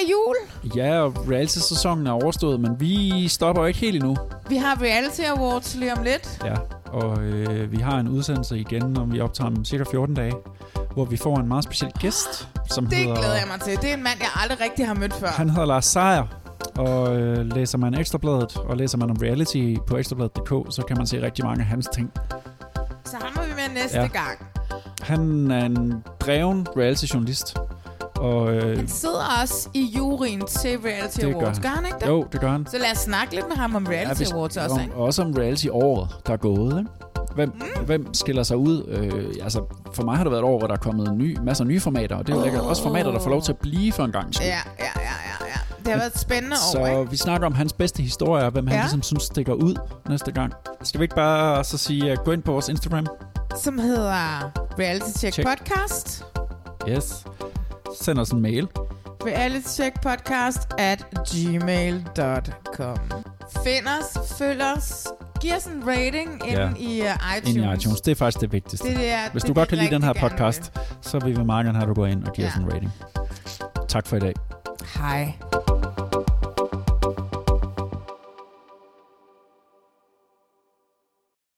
Speaker 3: Er det jul.
Speaker 2: Ja, og reality-sæsonen er overstået, men vi stopper jo ikke helt endnu.
Speaker 3: Vi har Reality Awards lige om lidt.
Speaker 2: Ja, og øh, vi har en udsendelse igen, når vi optager om cirka 14 dage, hvor vi får en meget speciel gæst, som
Speaker 3: Det
Speaker 2: hedder...
Speaker 3: glæder jeg mig til. Det er en mand, jeg aldrig rigtig har mødt før.
Speaker 2: Han hedder Lars Seier, og øh, læser man Ekstrabladet, og læser man om reality på ekstrabladet.dk, så kan man se rigtig mange af hans ting.
Speaker 3: Så ham må vi med næste
Speaker 2: Ja.
Speaker 3: gang.
Speaker 2: Han er en dreven reality-journalist, og øh,
Speaker 3: Han sidder også i juryen til Reality
Speaker 2: det gør
Speaker 3: Awards.
Speaker 2: han.
Speaker 3: Gør han ikke det?
Speaker 2: Jo, det gør han.
Speaker 3: Så lad os snakke lidt med ham om Reality
Speaker 2: hvis-
Speaker 3: Awards også,
Speaker 2: om,
Speaker 3: ikke?
Speaker 2: også om reality-året, der er gået. Ikke? Hvem, mm. hvem skiller sig ud? Øh, altså, for mig har det været et år, hvor der er kommet en ny, masser af nye formater, og det er jo lækkert. Også formater, der får lov til at blive for en gang.
Speaker 3: Ja, ja, ja, ja, ja. Det har været et spændende
Speaker 2: Så
Speaker 3: år, ikke?
Speaker 2: vi snakker om hans bedste historier, hvem han
Speaker 3: Ja.
Speaker 2: ligesom synes stikker ud næste gang. Skal vi ikke bare så sige, uh, gå ind på vores Instagram?
Speaker 3: Som hedder Reality Check,
Speaker 2: Check.
Speaker 3: Podcast.
Speaker 2: Yes. Send os en mail.
Speaker 3: Reality Check Podcast at gmail.com. Find os, følg os, giv os en rating inde i uh, iTunes.
Speaker 2: Ind i iTunes. Det er faktisk det vigtigste.
Speaker 3: Det er-
Speaker 2: Hvis
Speaker 3: det
Speaker 2: du godt kan lide den her podcast, så vil vi meget gerne have, at du går ind og giver
Speaker 3: Ja.
Speaker 2: os en rating. Tak for i dag.
Speaker 3: Hej.